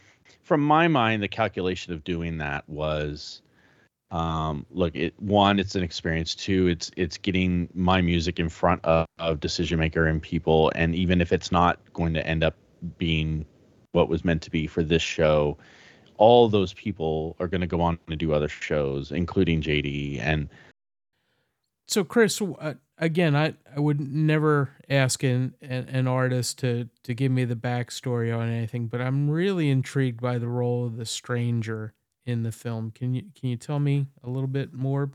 from my mind, the calculation of doing that was um look it one it's an experience two it's it's getting my music in front of, of decision maker and people and even if it's not going to end up being what was meant to be for this show all those people are going to go on to do other shows including jd and so chris uh, again i i would never ask an, an, an artist to to give me the backstory on anything but i'm really intrigued by the role of the stranger in the film. Can you can you tell me a little bit more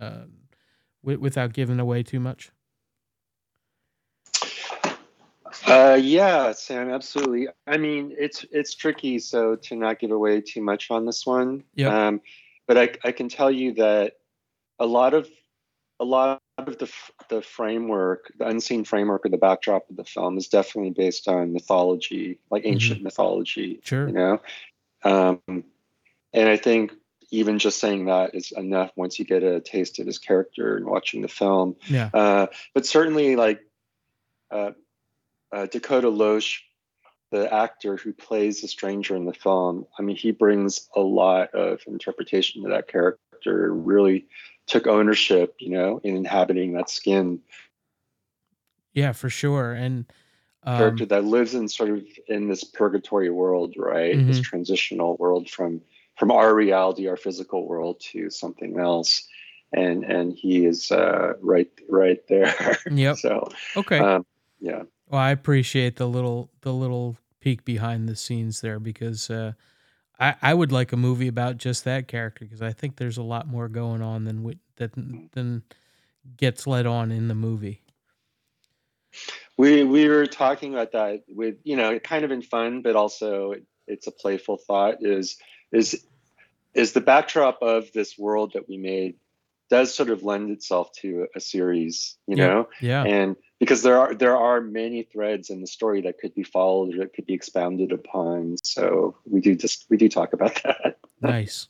uh, w- without giving away too much? Uh, yeah, Sam, absolutely. I mean, it's it's tricky, so to not give away too much on this one. Yeah. Um, but I I can tell you that a lot of a lot of the the framework, the unseen framework or the backdrop of the film is definitely based on mythology, like ancient mm-hmm. mythology. Sure. You know, um, and I think even just saying that is enough once you get a taste of his character and watching the film. Yeah. Uh, but certainly, like uh, uh, Dakota Loesch, the actor who plays the stranger in the film, I mean, he brings a lot of interpretation to that character. Really took ownership, you know, in inhabiting that skin. Yeah, for sure. And um, character that lives in sort of in this purgatory world, right? Mm-hmm. This transitional world from from our reality, our physical world, to something else. And and he is uh, right right there. Yep. so okay. Um, yeah. Well, I appreciate the little the little peek behind the scenes there because uh, I I would like a movie about just that character because I think there's a lot more going on than we, that than gets let on in the movie. We we were talking about that with you know kind of in fun, but also it's a playful thought. Is is is the backdrop of this world that we made does sort of lend itself to a series, you yeah, know? Yeah. And because there are there are many threads in the story that could be followed or that could be expounded upon. So we do just we do talk about that. nice.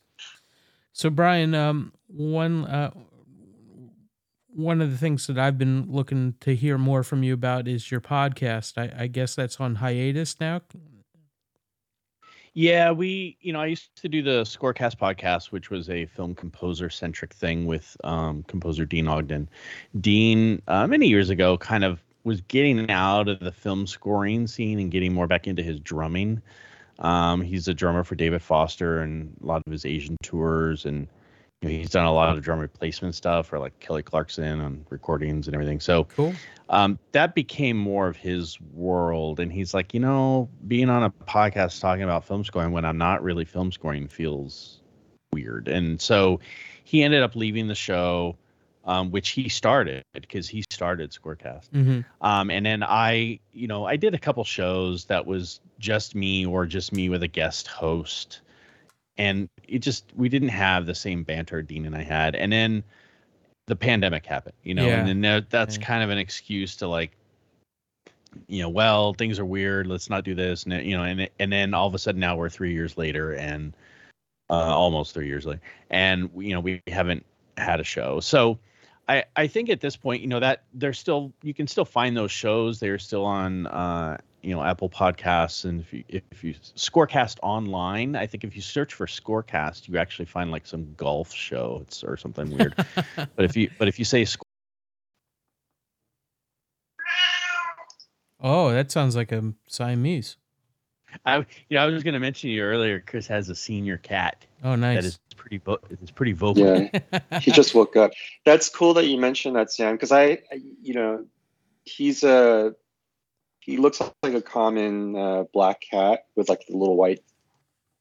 So Brian, um, one uh, one of the things that I've been looking to hear more from you about is your podcast. I, I guess that's on hiatus now. Yeah, we, you know, I used to do the Scorecast podcast, which was a film composer centric thing with um, composer Dean Ogden. Dean, uh, many years ago, kind of was getting out of the film scoring scene and getting more back into his drumming. Um, he's a drummer for David Foster and a lot of his Asian tours, and you know, he's done a lot of drum replacement stuff for like Kelly Clarkson on recordings and everything. So cool um, that became more of his world. And he's like, you know, being on a podcast talking about film scoring when I'm not really film scoring feels weird. And so he ended up leaving the show, um, which he started because he started Scorecast. Mm-hmm. Um, and then I, you know, I did a couple shows that was just me or just me with a guest host. And it just, we didn't have the same banter Dean and I had. And then, the pandemic happened, you know, Yeah. and then that's Yeah. kind of an excuse to like, you know, well, things are weird. Let's not do this, and you know, and and then all of a sudden now we're three years later, and uh, almost three years later, and you know we haven't had a show. So I I think at this point, you know, that there's still you can still find those shows. They're still on uh, you know Apple Podcasts, and if you if you Scorecast online, I think if you search for Scorecast, you actually find like some golf show it's, or something weird. but if you but if you say sc- Oh, that sounds like a Siamese. I you know I was going to mention you earlier. Chris has a senior cat Oh, nice. is pretty vo- is pretty vocal. Yeah, he just woke up. That's cool that you mentioned that, Sam, because I, I- you know, he's a he looks like a common uh, black cat with like the little white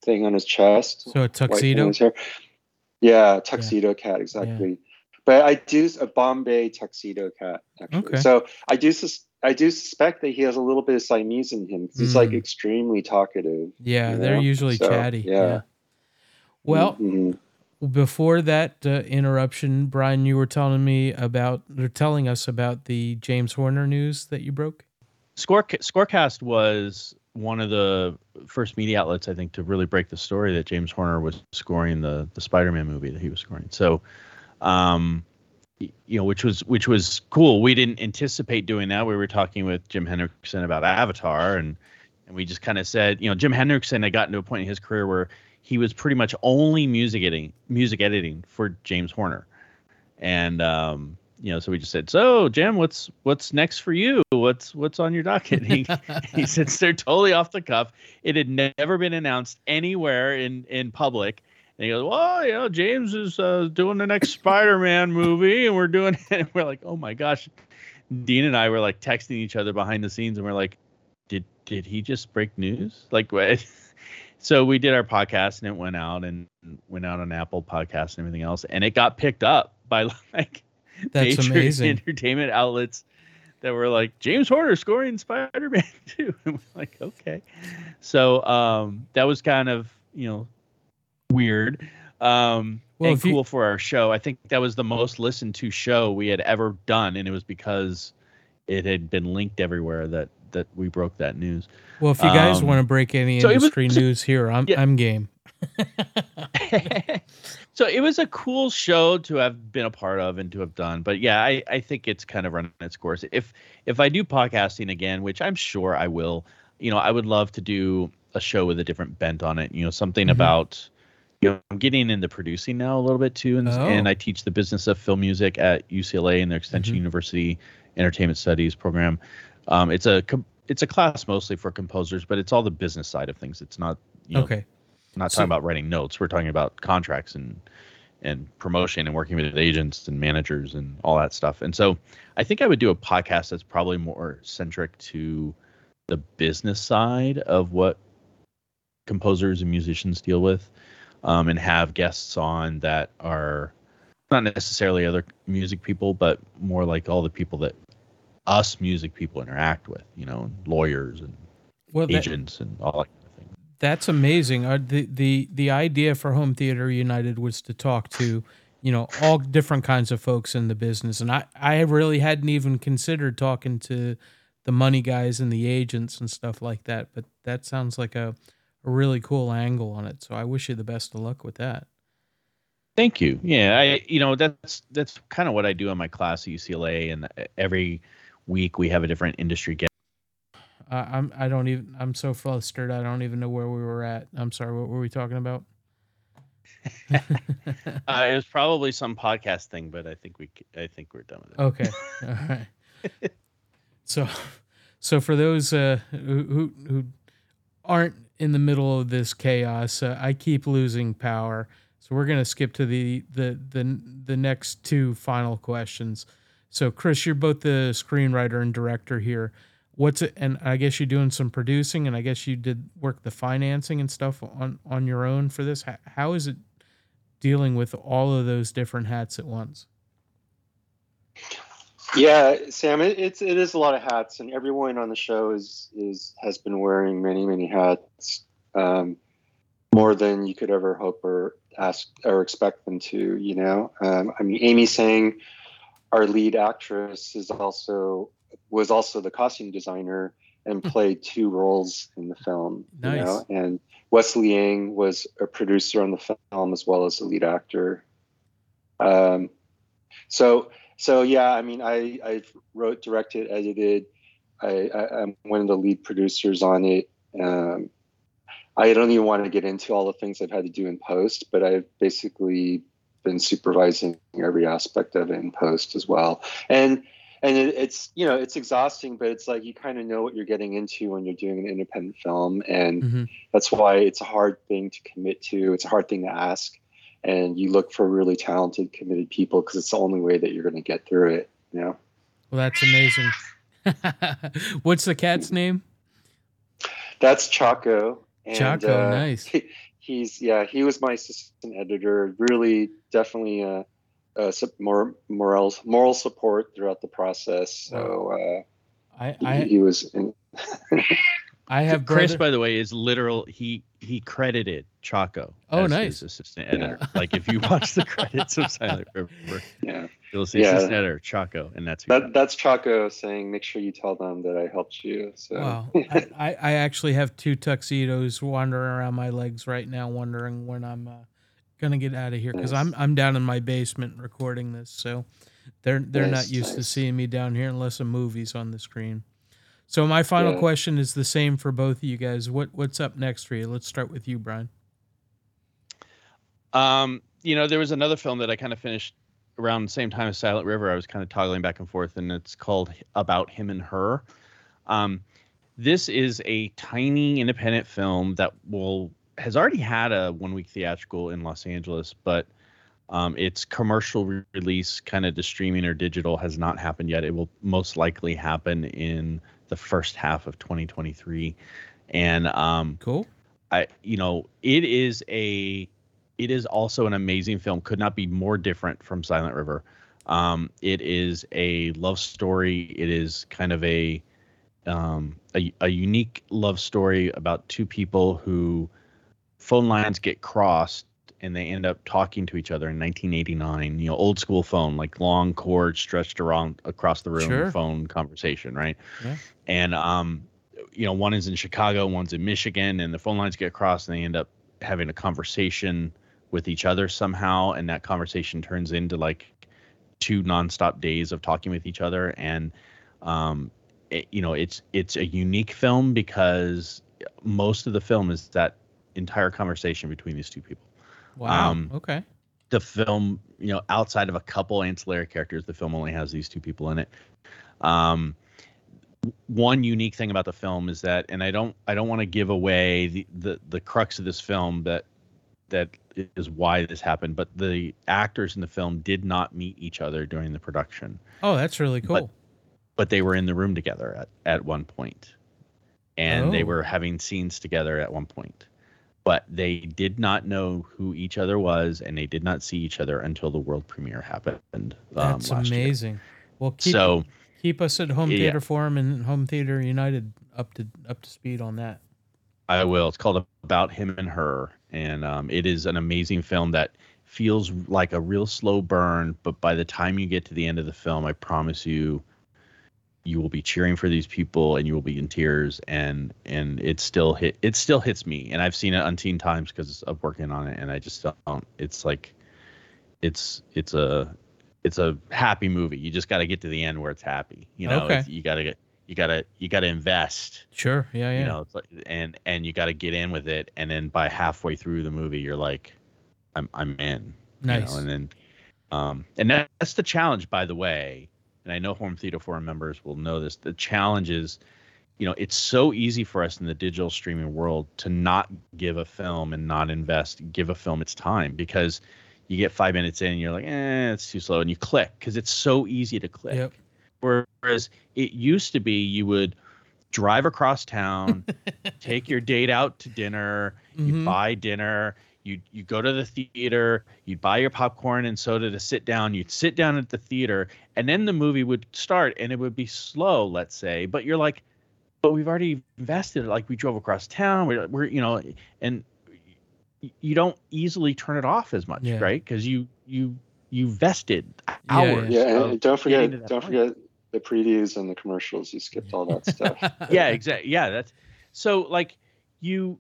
thing on his chest. so a white thing on tuxedo. Yeah, tuxedo cat, exactly. But I do a Bombay tuxedo cat actually. Okay. So I do sus- I do suspect that he has a little bit of Siamese in him 'cause he's like Mm. extremely talkative. Yeah, you they're usually So, chatty. yeah. Yeah. Well, Mhm. before that uh, interruption, Brian, you were telling me about, or telling us about the James Horner news that you broke. Score Scorecast was one of the first media outlets I think to really break the story that James Horner was scoring the the Spider-Man movie that he was scoring. So, um, you know, which was which was cool. We didn't anticipate doing that. We were talking with Jim Henrikson about Avatar, and and we just kind of said, you know, Jim Henrikson had gotten to a point in his career where he was pretty much only music editing music editing for James Horner, and um, you know, so we just said, so Jim, what's what's next for you? What's what's on your docket? He he says they're totally off the cuff. It had never been announced anywhere in in public. And he goes, well, you know, James is uh, doing the next Spider-Man movie, and we're doing it. And we're like, oh my gosh. Dean and I were like texting each other behind the scenes, and we're like, did did he just break news? Like what? So we did our podcast, and it went out and went out on Apple Podcasts and everything else, and it got picked up by like That's major amazing. entertainment outlets that were like James Horner scoring Spider-Man 2. And we're like, okay. So um, that was kind of you know weird. Um, Well, and if you- cool for our show. I think that was the most listened to show we had ever done, and it was because it had been linked everywhere that that we broke that news. Well, if you guys Um, want to break any so was- industry news here, I'm Yeah. I'm game. so it was a cool show to have been a part of and to have done. But yeah, I, I think it's kind of running its course. If if I do podcasting again, which I'm sure I will, you know, I would love to do a show with a different bent on it. You know, something Mhm. about you know, I'm getting into producing now a little bit too, and, Oh. and I teach the business of film music at UCLA in their Extension Mhm. University Entertainment Studies program. Um, it's a it's a class mostly for composers, but it's all the business side of things. It's not you know, Okay. Not So- talking about writing notes. We're talking about contracts and and promotion and working with agents and managers and all that stuff. And so I think I would do a podcast that's probably more centric to the business side of what composers and musicians deal with, um, and have guests on that are not necessarily other music people, but more like all the people that us music people interact with, you know, lawyers and Well, that, agents and all that kind of thing. That's amazing. Uh, the the the idea for Home Theater United was to talk to you know, all different kinds of folks in the business. And I, I really hadn't even considered talking to the money guys and the agents and stuff like that. But that sounds like a, a really cool angle on it. So I wish you the best of luck with that. Thank you. Yeah, I you know that's that's kind of what I do in my class at UCLA, and every week we have a different industry guest. Uh, I'm I don't even I'm so flustered I don't even know where we were at. I'm sorry. What were we talking about? uh, it was probably some podcast thing, but I think we I think we're done with it. Okay. All right. so, so for those uh, who who aren't in the middle of this chaos, uh, I keep losing power. So we're gonna skip to the the the the next two final questions. So Chris, you're both the screenwriter and director here. What's it? And I guess you're doing some producing, and I guess you did work the financing and stuff on on your own for this. how, how is it dealing with all of those different hats at once? Yeah, Sam, it, it's it is a lot of hats, and everyone on the show is is has been wearing many many hats, um, more than you could ever hope or ask or expect them to. You know, um, I mean, Amy Sang, our lead actress, is also was also the costume designer and hmm. played two roles in the film. Nice. You know? And Wesley Yang was a producer on the film as well as the lead actor. Um, so so yeah, I mean, I I wrote, directed, edited. I, I am one of the lead producers on it. Um, I don't even want to get into all the things I've had to do in post, but I've basically been supervising every aspect of it in post as well. And and it, it's you know it's exhausting, but it's like you kind of know what you're getting into when you're doing an independent film, and mm-hmm. that's why it's a hard thing to commit to. It's a hard thing to ask, and you look for really talented, committed people because it's the only way that you're going to get through it. You know. Well, that's amazing. What's the cat's name? That's Chaco. And, Chaco, uh, nice. He, he's yeah, he was my assistant editor. Really, definitely uh, uh, more moral moral support throughout the process. So uh, I, I he, he was in. I have Chris, by the way, is literal. He he credited Chaco. Oh, nice assistant editor. Yeah. Like if you watch the credits of Silent River, yeah, you'll see yeah. assistant editor Chaco, and that's that, that's Chaco saying, "Make sure you tell them that I helped you." So wow, I, I actually have two tuxedos wandering around my legs right now, wondering when I'm uh, gonna get out of here because nice. I'm I'm down in my basement recording this, so they're they're nice, not used nice. to seeing me down here unless a movie's on the screen. So my final yeah. question is the same for both of you guys. What what's up next for you? Let's start with you, Brian. Um, you know, there was another film that I kind of finished around the same time as Silent River. I was kind of toggling back and forth, and it's called About Him and Her. Um, this is a tiny independent film that will has already had a one week theatrical in Los Angeles, but um, its commercial re- release, kind of to streaming or digital, has not happened yet. It will most likely happen in the first half of 2023. And um, cool. I, you know, it is a, it is also an amazing film. Could not be more different from Silent River. Um, it is a love story. It is kind of a, um, a, a unique love story about two people who phone lines get crossed and they end up talking to each other in 1989 you know old school phone like long cord stretched around across the room sure. phone conversation right yeah. and um you know one is in chicago one's in michigan and the phone lines get crossed and they end up having a conversation with each other somehow and that conversation turns into like two nonstop days of talking with each other and um it, you know it's it's a unique film because most of the film is that entire conversation between these two people. Wow. Um, okay. The film, you know, outside of a couple ancillary characters, the film only has these two people in it. Um, one unique thing about the film is that, and I don't, I don't want to give away the, the the crux of this film that that is why this happened, but the actors in the film did not meet each other during the production. Oh, that's really cool. But, but they were in the room together at, at one point, and oh. they were having scenes together at one point but they did not know who each other was and they did not see each other until the world premiere happened um, that's amazing year. well keep, so keep us at home theater forum and home theater united up to up to speed on that. I will. It's called about him and her and um, it is an amazing film that feels like a real slow burn, but by the time you get to the end of the film, I promise you you will be cheering for these people and you will be in tears and and it still hit it still hits me and I've seen it umpteen times because of working on it and I just don't it's like it's it's a it's a happy movie. You just got to get to the end where it's happy. You know, Okay. you got to get you got to you got to invest Sure. Yeah. Yeah. you know it's like, and and you got to get in with it and then by halfway through the movie you're like i'm i'm in you know, nice. and then um and that's the challenge by the way and i know home theater forum members will know this the challenge is you know it's so easy for us in the digital streaming world to not give a film and not invest give a film its time because you get five minutes in and you're like eh it's too slow and you click because it's so easy to click Yep. Whereas it used to be you would drive across town, take your date out to dinner, you Mhm. buy dinner, you you go to the theater, you'd buy your popcorn and soda to sit down, you'd sit down at the theater, and then the movie would start and it would be slow, let's say, but you're like, but we've already invested, like we drove across town, we're, we're you know, and you don't easily turn it off as much, Yeah. right? Because you you you vested hours. Yeah, and, of and don't forget, don't point. forget the previews and the commercials. You skipped all that stuff. yeah exactly yeah that's so like you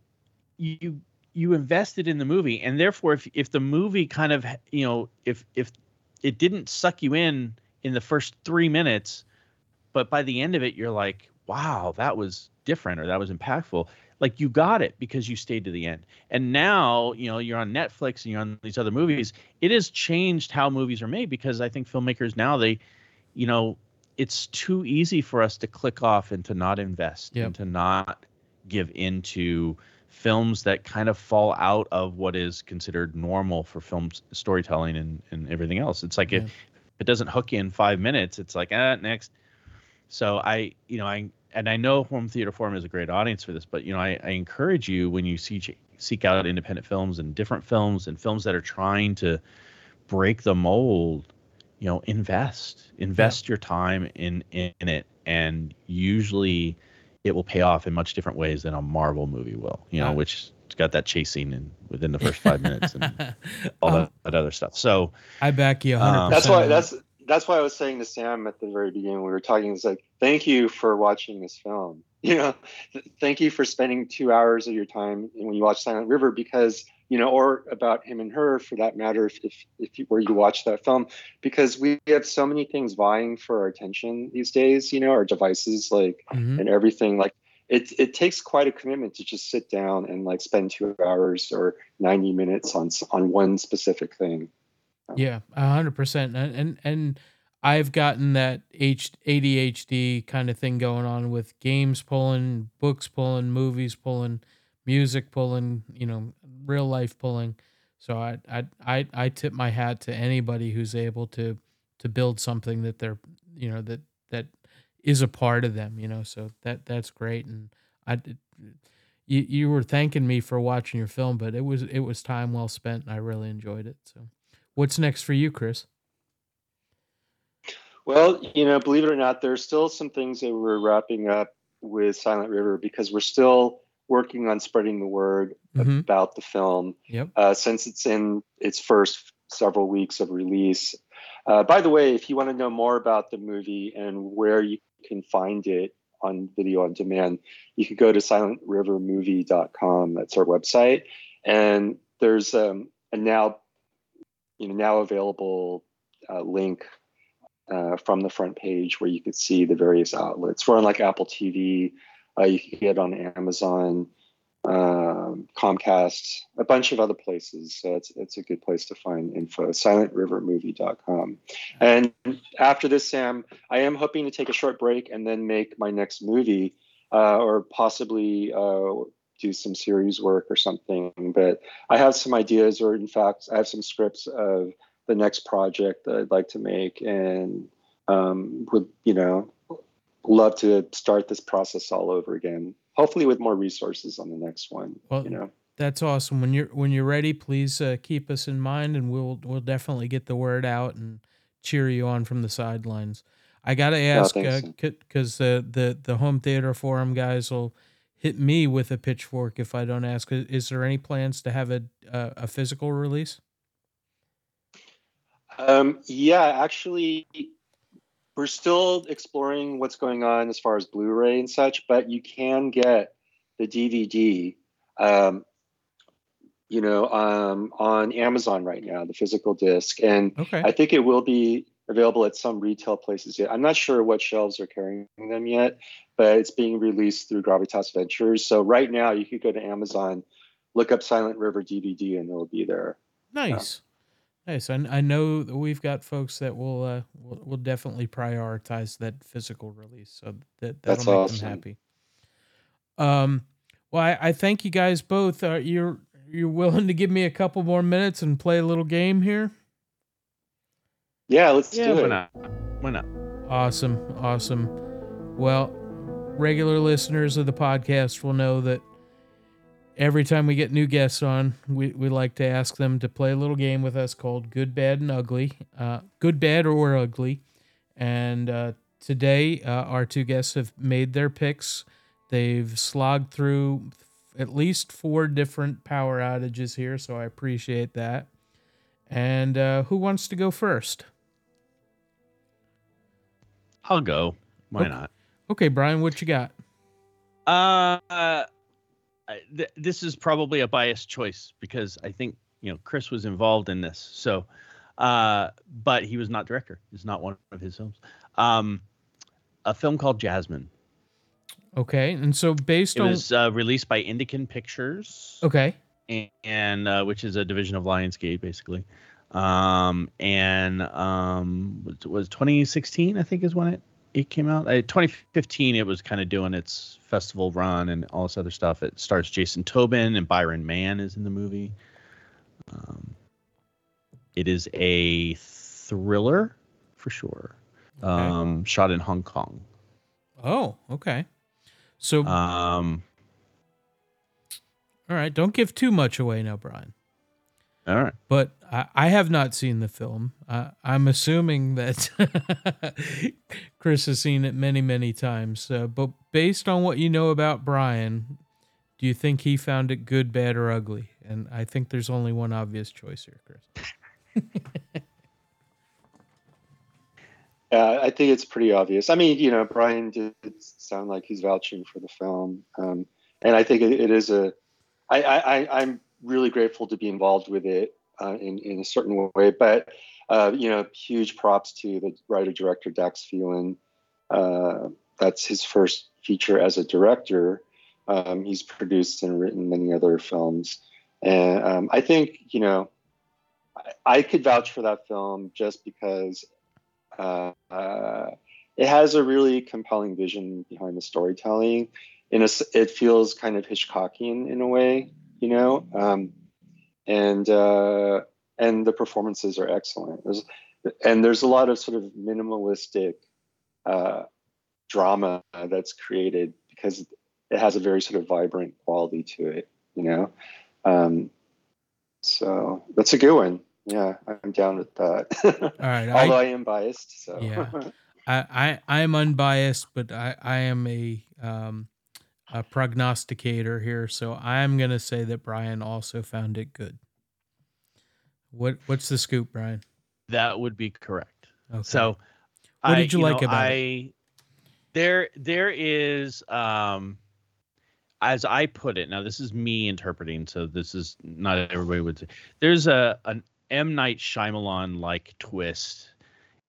you you invested in the movie and therefore if if the movie kind of you know if if it didn't suck you in in the first three minutes but by the end of it you're like wow that was different or that was impactful like you got it because you stayed to the end and now you know you're on netflix and you're on these other movies it has changed how movies are made because i think filmmakers now they you know it's too easy for us to click off and to not invest Yep. and to not give into films that kind of fall out of what is considered normal for film storytelling and, and everything else. It's like Yeah. if it doesn't hook you in five minutes, it's like, ah, next. So I, you know, I, and I know Home Theater Forum is a great audience for this, but, you know, I, I encourage you when you see, seek out independent films and different films and films that are trying to break the mold, you know, invest, invest your time in, in it. And usually it will pay off in much different ways than a Marvel movie will, you know, Ah. which it's got that chase scene in within the first five minutes and all Um, that, that other stuff. So, I back you 100%. Um, that's why that's that's why I was saying to Sam at the very beginning we were talking. It's like thank you for watching this film. You know, th- thank you for spending two hours of your time when you watch Silent River because you know, or about him and her for that matter. If if, if you, where you watch that film, because we have so many things vying for our attention these days. You know, our devices like Mhm. and everything like. It, it takes quite a commitment to just sit down and like spend two hours or 90 minutes on on one specific thing Yeah, a hundred percent. And and and I've gotten that H ADHD kind of thing going on with games pulling, books pulling, movies pulling, music pulling, you know, real life pulling. So I I I, I tip my hat to anybody who's able to to build something that they're you know that that is a part of them. You know, so that that's great. And I. You, you were thanking me for watching your film, but it was it was time well spent, and I really enjoyed it. So, What's next for you, Chris? Well, you know, believe it or not, there's still some things that we're wrapping up with Silent River because we're still working on spreading the word Mhm. about the film Yep. uh, since it's in its first several weeks of release. Uh, by the way, if you want to know more about the movie and where you can find it on video on demand, you could go to silentrivermovie.com. That's our website, and there's um, a now, you know, now available uh, link uh, from the front page where you could see the various outlets. We're on like Apple TV. Uh, you can get on Amazon, um, Comcast, a bunch of other places. So it's it's a good place to find info. SilentRiverMovie.com. And after this, Sam, I am hoping to take a short break and then make my next movie, uh, or possibly uh, do some series work or something. But I have some ideas, or in fact, I have some scripts of the next project that I'd like to make, and um, would you know love to start this process all over again. Hopefully, with more resources on the next one. Well, you know. That's awesome. When you're when you're ready, please uh, keep us in mind, and we'll we'll definitely get the word out and cheer you on from the sidelines. I gotta ask because the the the home theater forum guys will hit me with a pitchfork if I don't ask. Is there any plans to have a a, a physical release? Um, yeah, actually, we're still exploring what's going on as far as Blu-ray and such, but you can get the DVD, um, you know, um, on Amazon right now, the physical disc, and Okay. I think it will be available at some retail places yet. I'm not sure what shelves are carrying them yet, but it's being released through Gravitas Ventures. So right now, you could go to Amazon, look up Silent River DVD, and it'll be there. Nice. Nice. I, I know that we've got folks that will uh will, will definitely prioritize that physical release. So that that'll That's make awesome. them happy. Um well I, I thank you guys both. Uh, you're you're willing to give me a couple more minutes and play a little game here? Yeah, let's Yeah, do why it. not? Why not? Awesome. Awesome. Well, regular listeners of the podcast will know that every time we get new guests on, we, we like to ask them to play a little game with us called Good, Bad, and Ugly. Uh, good, Bad, or Ugly. And uh, today, uh, our two guests have made their picks. They've slogged through at least four different power outages here, so I appreciate that. And uh, who wants to go first? I'll go. Why Okay. not? Okay, Brian, what you got? Uh, I- th- this is probably a biased choice because I think you know Chris was involved in this. So, uh, but he was not director. It's not one of his films. Um, a film called Jasmine. Okay, and so based It on was uh, released by Indican Pictures, okay, and, and uh, which is a division of Lionsgate, basically. Um, and um, was 2016, I think, is when it it came out. Uh, 2015, it was kind of doing its festival run and all this other stuff. It stars Jason Tobin and Byron Mann is in the movie. Um, it is a thriller for sure. Okay. Um, shot in Hong Kong. oh, okay. So Um, all right, don't give too much away now, Brian. All right. But I, I have not seen the film. Uh, I'm assuming that Chris has seen it many, many times. Uh, but based on what you know about Brian, do you think he found it good, bad, or ugly? And I think there's only one obvious choice here, Chris. Yeah, I think it's pretty obvious. I mean, you know, Brian did sound like he's vouching for the film, um, and I think it, it is a. I, I, I- I'm really grateful to be involved with it uh, in in a certain way, but uh, you know, huge props to the writer director Dax Phelan. Uh, that's his first feature as a director. Um, he's produced and written many other films, and um, I think you know, I, I could vouch for that film just because uh, it has a really compelling vision behind the storytelling. In a, it feels kind of Hitchcockian in a way, you know, um, and uh, and the performances are excellent. There's, and there's a lot of sort of minimalistic uh, drama that's created because it has a very sort of vibrant quality to it, you know. Um, so that's a good one. Yeah, I'm down with that. All right, Although I, I am biased, so Yeah. I, I I'm unbiased, but I I am a um a prognosticator here, so I'm gonna say that Brian also found it good. What what's the scoop, Brian? That would be correct. Okay. So, What I, did you like know, about it? There, there is, um, as I put it. Now, this is me interpreting, so this is not everybody would say. There's a an M Night Shyamalan like twist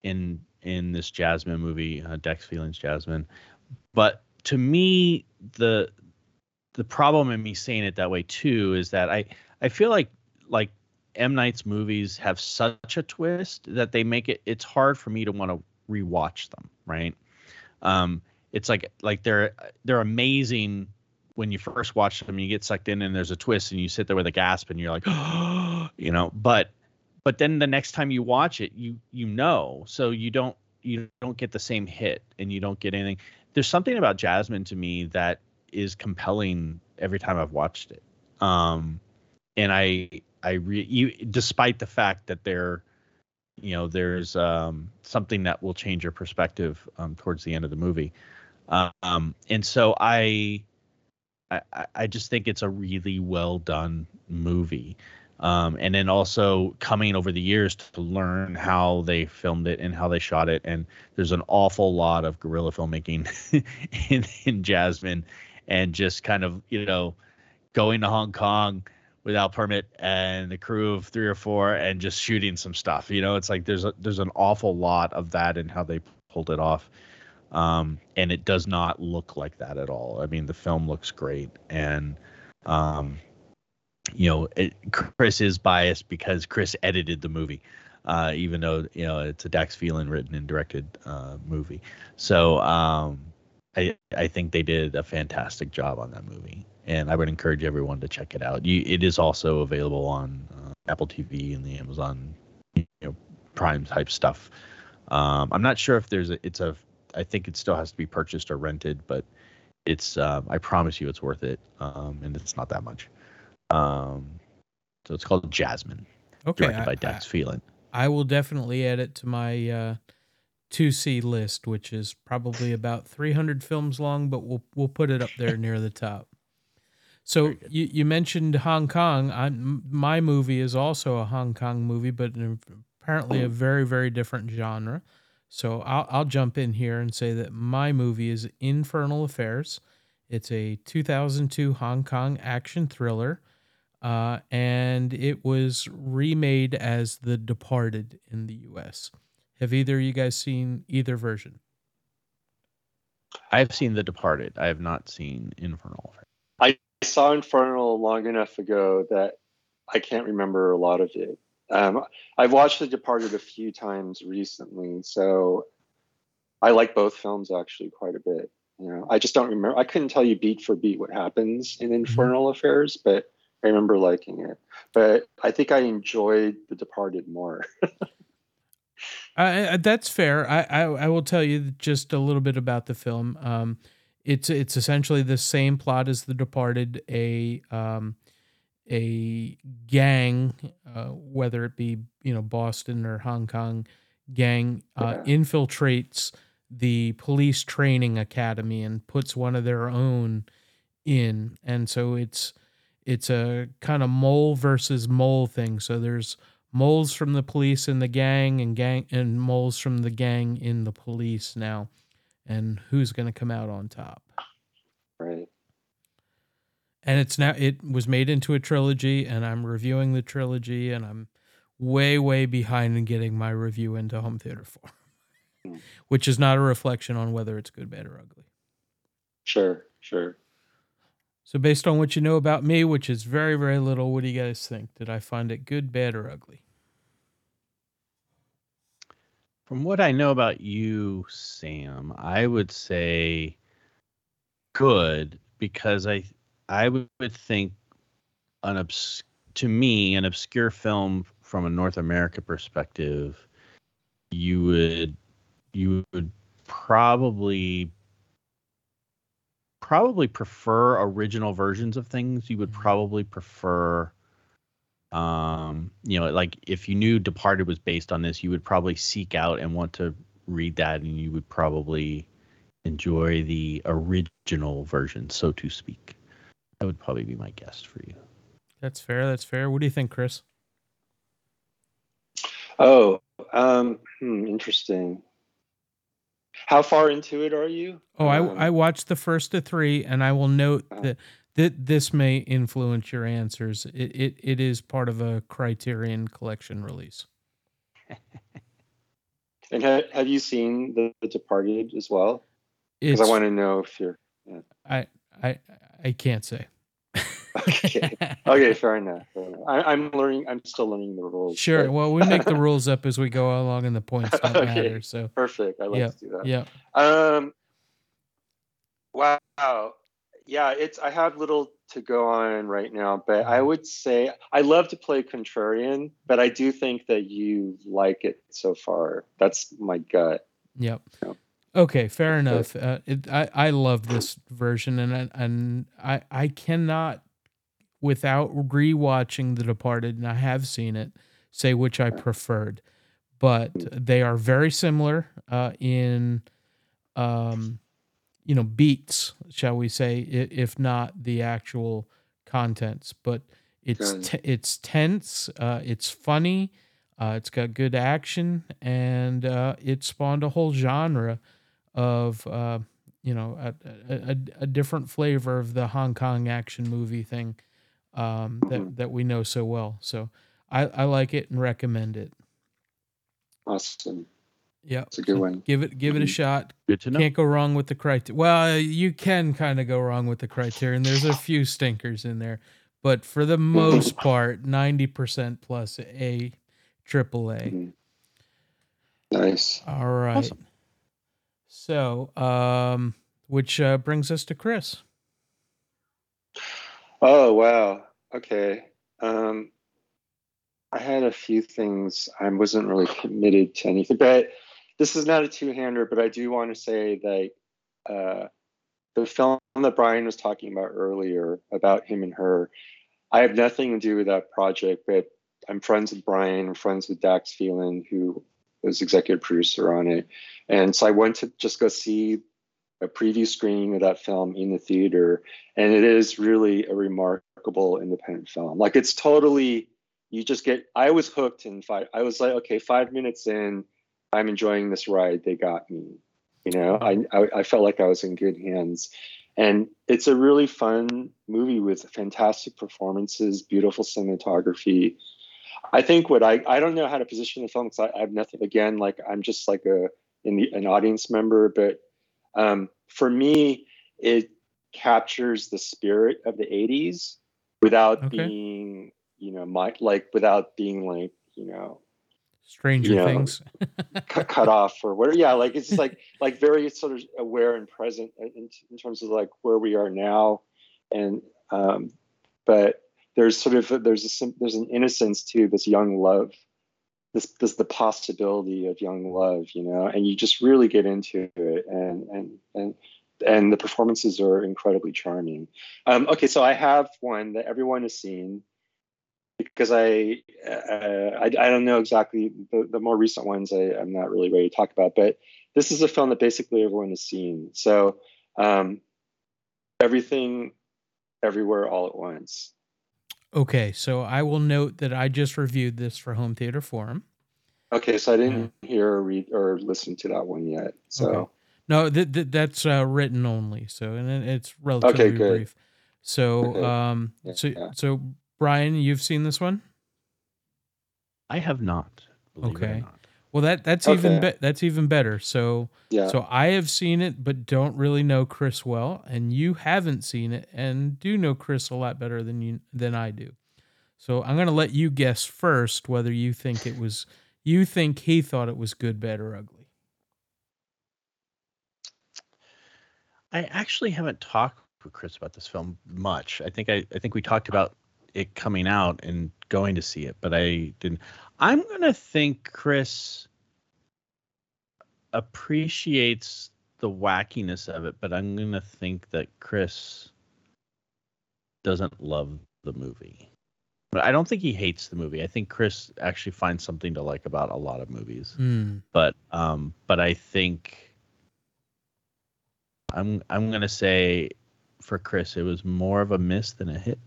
in in this Jasmine movie, uh, Dax Phelan's Jasmine. But to me, the the problem in me saying it that way too is that I I feel like like M Night's movies have such a twist that they make it it's hard for me to want to rewatch them, right? Um it's like like they're they're amazing when you first watch them you get sucked in and there's a twist and you sit there with a gasp and you're like you know but but then the next time you watch it you you know so you don't you don't get the same hit and you don't get anything there's something about jasmine to me that is compelling every time i've watched it um and i i re you despite the fact that there you know there's um something that will change your perspective um towards the end of the movie um and so i I, I- I just think it's a really well done movie. Um, and then also coming over the years to learn how they filmed it and how they shot it. And there's an awful lot of guerrilla filmmaking in, in Jasmine and just kind of, you know, going to Hong Kong without permit and the crew of three or four and just shooting some stuff. You know, it's like there's a, there's an awful lot of that and how they pulled it off. Um, and it does not look like that at all. I mean, the film looks great and, um, you know, it, Chris is biased because Chris edited the movie, uh, even though you know it's a Dax Phelan written and directed uh, movie. So um, I I think they did a fantastic job on that movie, and I would encourage everyone to check it out. You, it is also available on uh, Apple TV and the Amazon, you know, Prime type stuff. Um, I'm not sure if there's a it's a I think it still has to be purchased or rented, but it's um, I promise you it's worth it, um, and it's not that much. Um, so it's called Jasmine. Okay, directed by Dax Phelan. I will definitely add it to my uh, to see list, which is probably about 300 films long, but we'll we'll put it up there near the top. So you, you mentioned Hong Kong. I'm, my movie is also a Hong Kong movie, but apparently a very very different genre. So I'll I'll jump in here and say that my movie is Infernal Affairs. It's a 2002 Hong Kong action thriller uh, and it was remade as The Departed in the U.S. Have either of you guys seen either version? I've seen The Departed. I have not seen Infernal. Affairs. I saw Infernal long enough ago that I can't remember a lot of it. Um, I've watched The Departed a few times recently, so I like both films actually quite a bit. You know, I just don't remember. I couldn't tell you beat for beat what happens in mm-hmm. Infernal mm-hmm. Affairs, but I remember liking it, but I think I enjoyed The Departed more. uh, that's fair. I, I, I will tell you just a little bit about the film. Um, it's it's essentially the same plot as The Departed. A um, a gang, uh, whether it be you know Boston or Hong Kong, gang uh, yeah. infiltrates the police training academy and puts one of their own in, and so it's it's a kind of mole versus mole thing. So there's moles from the police in the gang and gang and moles from the gang in the police now. And who's going to come out on top? Right. And it's now it was made into a trilogy and I'm reviewing the trilogy and I'm way way behind in getting my review into Home Theater Forum. Hmm. Which is not a reflection on whether it's good, bad or ugly. Sure, sure. So, based on what you know about me, which is very, very little, what do you guys think? Did I find it good, bad, or ugly? From what I know about you, Sam, I would say good because I I would think an obs- to me an obscure film from a North America perspective, you would you would probably probably prefer original versions of things. You would mm-hmm. probably prefer um, you know, like if you knew Departed was based on this, you would probably seek out and want to read that and you would probably enjoy the original version, so to speak. That would probably be my guess for you. That's fair. That's fair. What do you think, Chris? Oh, um, hmm, interesting. How far into it are you? Oh, um, I I watched the first of three, and I will note uh, that that this may influence your answers. It it, it is part of a Criterion Collection release. and have, have you seen the, the Departed as well? Because I want to know if you're. Yeah. I I I can't say okay. Okay. Fair enough. Fair enough. I, am learning. I'm still learning the rules. Sure. Well, we make the rules up as we go along, and the points don't okay. matter. So perfect. I like yep. to do that. Yeah. Um. Wow. Yeah. It's. I have little to go on right now, but I mm-hmm. would say I love to play contrarian, but I do think that you like it so far. That's my gut. Yep. Okay, fair enough. Uh, it, I I love this version, and and I I cannot without rewatching The Departed, and I have seen it, say which I preferred. But they are very similar uh, in, um, you know, beats, shall we say, if not the actual contents. But It's t- it's tense. Uh, it's funny. Uh, it's got good action, and uh, it spawned a whole genre of uh, you know a, a, a, different flavor of the Hong Kong action movie thing um, that mm-hmm. that we know so well. So I, I like it and recommend it. Awesome. Yeah, it's a good one. Give it give it a mm-hmm. shot. Good to know. Can't go wrong with the Criterion. Well, you can kind of go wrong with the criterion. There's a few stinkers in there, but for the most part, ninety percent plus a triple A. Mm-hmm. Nice. All right. Awesome. So, um, which uh, brings us to Chris. Oh wow. Okay. Um, I had a few things. I wasn't really committed to anything, but this is not a two-hander. But I do want to say that uh, the film that Brian was talking about earlier about him and her, I have nothing to do with that project. But I'm friends with Brian. I'm friends with Dax Phelan, who was executive producer on it, and so I went to just go see a preview screening of that film in the theater, and it is really a remarkable independent film. Like it's totally you just get i was hooked in five i was like okay five minutes in i'm enjoying this ride they got me. You know I, I, I felt like i was in good hands. And it's a really fun movie with fantastic performances beautiful cinematography. I think what i i don't know how to position the film because I, I, have nothing again like i'm just like a in the, an audience member but um, for me it captures the spirit of the 80s without okay. being you know, my like without being like, you know, Stranger you know, Things cut, cut off or whatever. Yeah, like it's like like very sort of aware and present in, in terms of like where we are now, and um, but there's sort of there's a there's an innocence to this young love, this this the possibility of young love, you know, and you just really get into it, and and and and the performances are incredibly charming. Um, okay, so I have one that everyone has seen because I, uh, I, I don't know exactly the, the more recent ones I, I'm not really ready to talk about, but this is a film that basically everyone has seen. So um, everything, everywhere, all at once. Okay, so I will note that I just reviewed this for Home Theater Forum. Okay, so I didn't hear or read or listen to that one yet. So okay. no, th- th- that's uh, written only. So and it's relatively okay, brief. So okay. um, yeah, so yeah. so Brian, you've seen this one? I have not. Okay. Not. Well, that that's okay. even be- that's even better. So yeah. So I have seen it, but don't really know Chris well, and you haven't seen it, and do know Chris a lot better than you than I do. So I'm gonna let you guess first whether you think it was you think he thought it was good, bad, or ugly. I actually haven't talked with Chris about this film much. I think I, I think we talked about it coming out and going to see it, but I didn't. I'm gonna think Chris appreciates the wackiness of it, but I'm gonna think that Chris doesn't love the movie. But I don't think he hates the movie. I think Chris actually finds something to like about a lot of movies. Mm. But um, but I think I'm I'm gonna say for Chris it was more of a miss than a hit.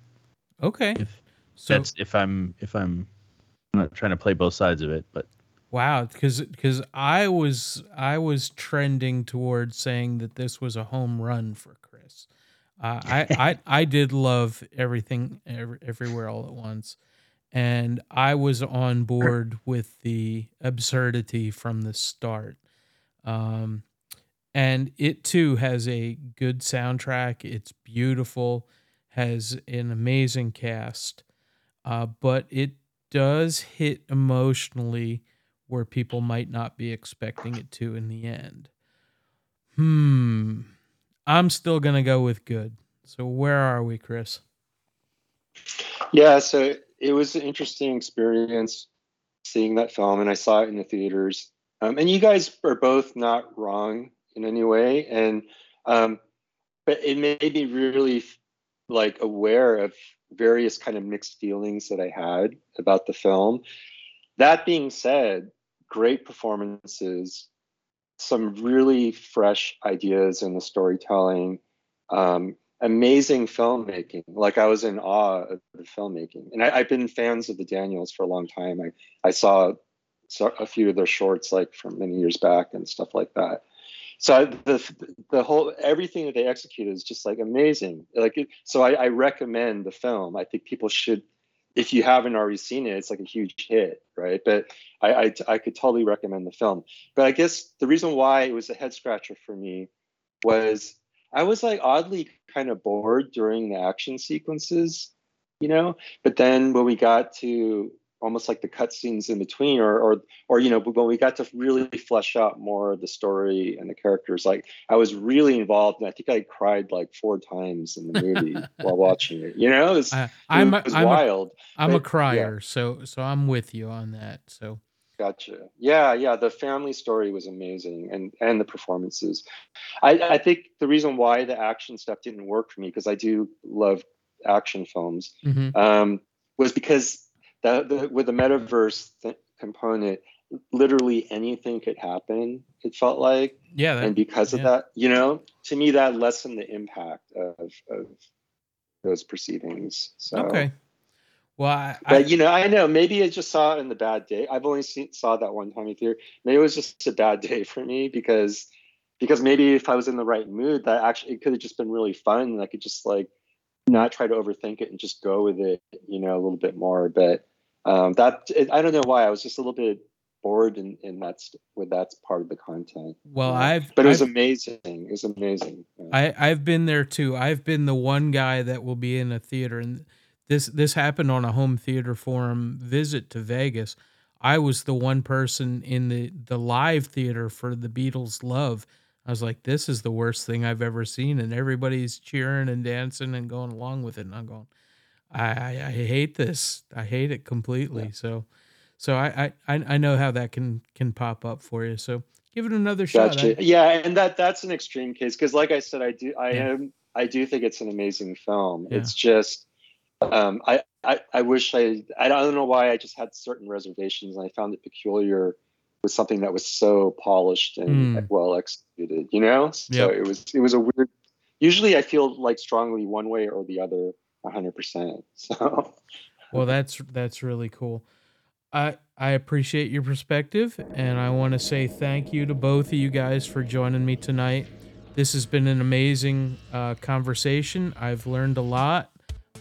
Okay. If so, that's if I'm if I'm not trying to play both sides of it, but wow, because because I was I was trending towards saying that this was a home run for Chris. Uh, I, I I did love everything every, everywhere all at once, and I was on board with the absurdity from the start. Um, and it too has a good soundtrack. It's beautiful has an amazing cast, uh, but it does hit emotionally where people might not be expecting it to in the end. Hmm. I'm still going to go with good. So where are we, Chris? Yeah, so it was an interesting experience seeing that film, and I saw it in the theaters. Um, and you guys are both not wrong in any way, and um, but it made me really like aware of various kind of mixed feelings that I had about the film. That being said, great performances, some really fresh ideas in the storytelling. Um, amazing filmmaking. Like I was in awe of the filmmaking, and I, have been fans of the Daniels for a long time. I I saw, saw a few of their shorts like from many years back and stuff like that. So the the whole everything that they executed is just like amazing. Like it, so, I, I recommend the film. I think people should, if you haven't already seen it, it's like a huge hit, right? But I, I I could totally recommend the film. But I guess the reason why it was a head scratcher for me was I was like oddly kind of bored during the action sequences, you know. But then when we got to almost like the cutscenes in between, or or or you know, when we got to really flesh out more of the story and the characters, like I was really involved, and I think I cried like four times in the movie while watching it. You know, it was, I, I'm it was I'm wild. A, I'm but, a crier, yeah. so so I'm with you on that. So Gotcha. Yeah, yeah. The family story was amazing, and and the performances. I I think the reason why the action stuff didn't work for me because I do love action films mm-hmm. um, was because the, the with the metaverse th- component, literally anything could happen. It felt like yeah, that, and because of yeah. that, you know, to me that lessened the impact of of those proceedings. So okay. Well, I, but I, you know, I know maybe I just saw it in the bad day. I've only seen saw that one time in theater. Maybe it was just a bad day for me because because maybe if I was in the right mood, that actually it could have just been really fun, and I could just like not try to overthink it and just go with it, you know, a little bit more. But um, that it, I don't know why I was just a little bit bored in, in that's with that's part of the content. Well, I've but it was I've, amazing. It was amazing. Yeah. I I've been there too. I've been the one guy that will be in a theater and this this happened on a home theater forum visit to Vegas. I was the one person in the the live theater for the Beatles Love. I was like, this is the worst thing I've ever seen, and everybody's cheering and dancing and going along with it. And I'm going, I I, I hate this. I hate it completely. Yeah. So, so I, I I know how that can can pop up for you. So give it another shot. Gotcha. I, yeah, and that that's an extreme case because, like I said, I do I yeah. am I do think it's an amazing film. Yeah. It's just um, I, I, I wish I, I don't know why I just had certain reservations and I found it peculiar something that was so polished and mm. well executed, you know? So yep. it was, it was a weird, usually I feel like strongly one way or the other hundred percent. So, well, that's, that's really cool. I, I appreciate your perspective and I want to say thank you to both of you guys for joining me tonight. This has been an amazing uh, conversation. I've learned a lot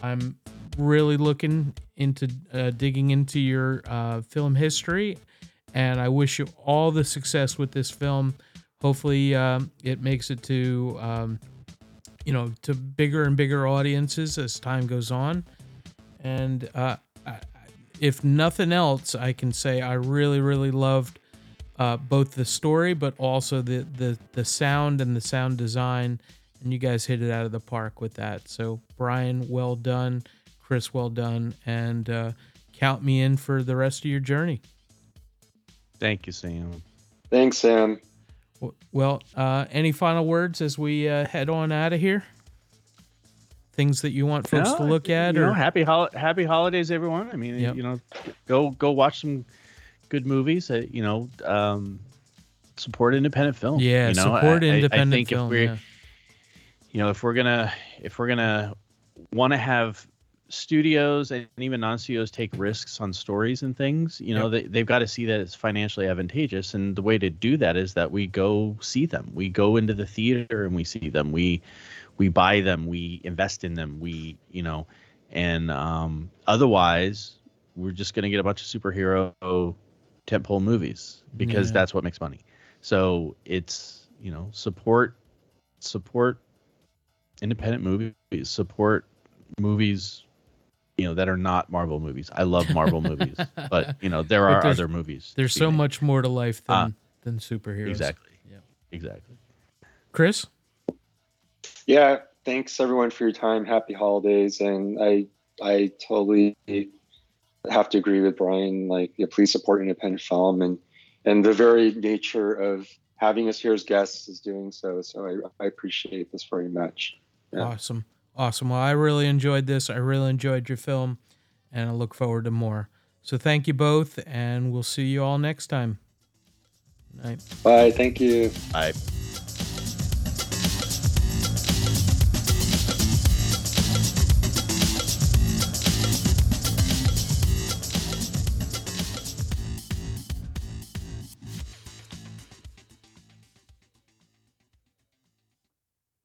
I'm really looking into uh, digging into your uh, film history, and I wish you all the success with this film. Hopefully, um, it makes it to um, you know to bigger and bigger audiences as time goes on. And uh, if nothing else, I can say I really, really loved uh, both the story, but also the the the sound and the sound design and you guys hit it out of the park with that. So Brian, well done. Chris, well done, and uh, count me in for the rest of your journey. Thank you, Sam. Thanks, Sam. Well, uh, any final words as we uh, head on out of here? Things that you want folks no, to look at, or know, happy hol- happy holidays, everyone. I mean, yep. you know, go go watch some good movies. Uh, you know, um, support independent film. Yeah, you know? support I, independent I, I think film. If we're, yeah you know if we're gonna if we're gonna want to have studios and even non-studios take risks on stories and things you know yep. they, they've got to see that it's financially advantageous and the way to do that is that we go see them. We go into the theater and we see them. We we buy them. We invest in them. We you know and um, otherwise we're just going to get a bunch of superhero tentpole movies because yeah. that's what makes money. So it's you know support support independent movies support movies you know that are not marvel movies. I love marvel movies but you know there are other movies there's so made. much more to life than uh, than superheroes. Exactly. Yeah. Exactly. Chris? Yeah thanks everyone for your time. Happy holidays. And i i totally have to agree with brian. Like yeah, please support independent film. And and the very nature of having us here as guests is doing so. So i, I appreciate this very much. Yeah. Awesome. Awesome. Well, I really enjoyed this. I really enjoyed your film, and I look forward to more. So thank you both, and we'll see you all next time. Night. Bye. Thank you. Bye.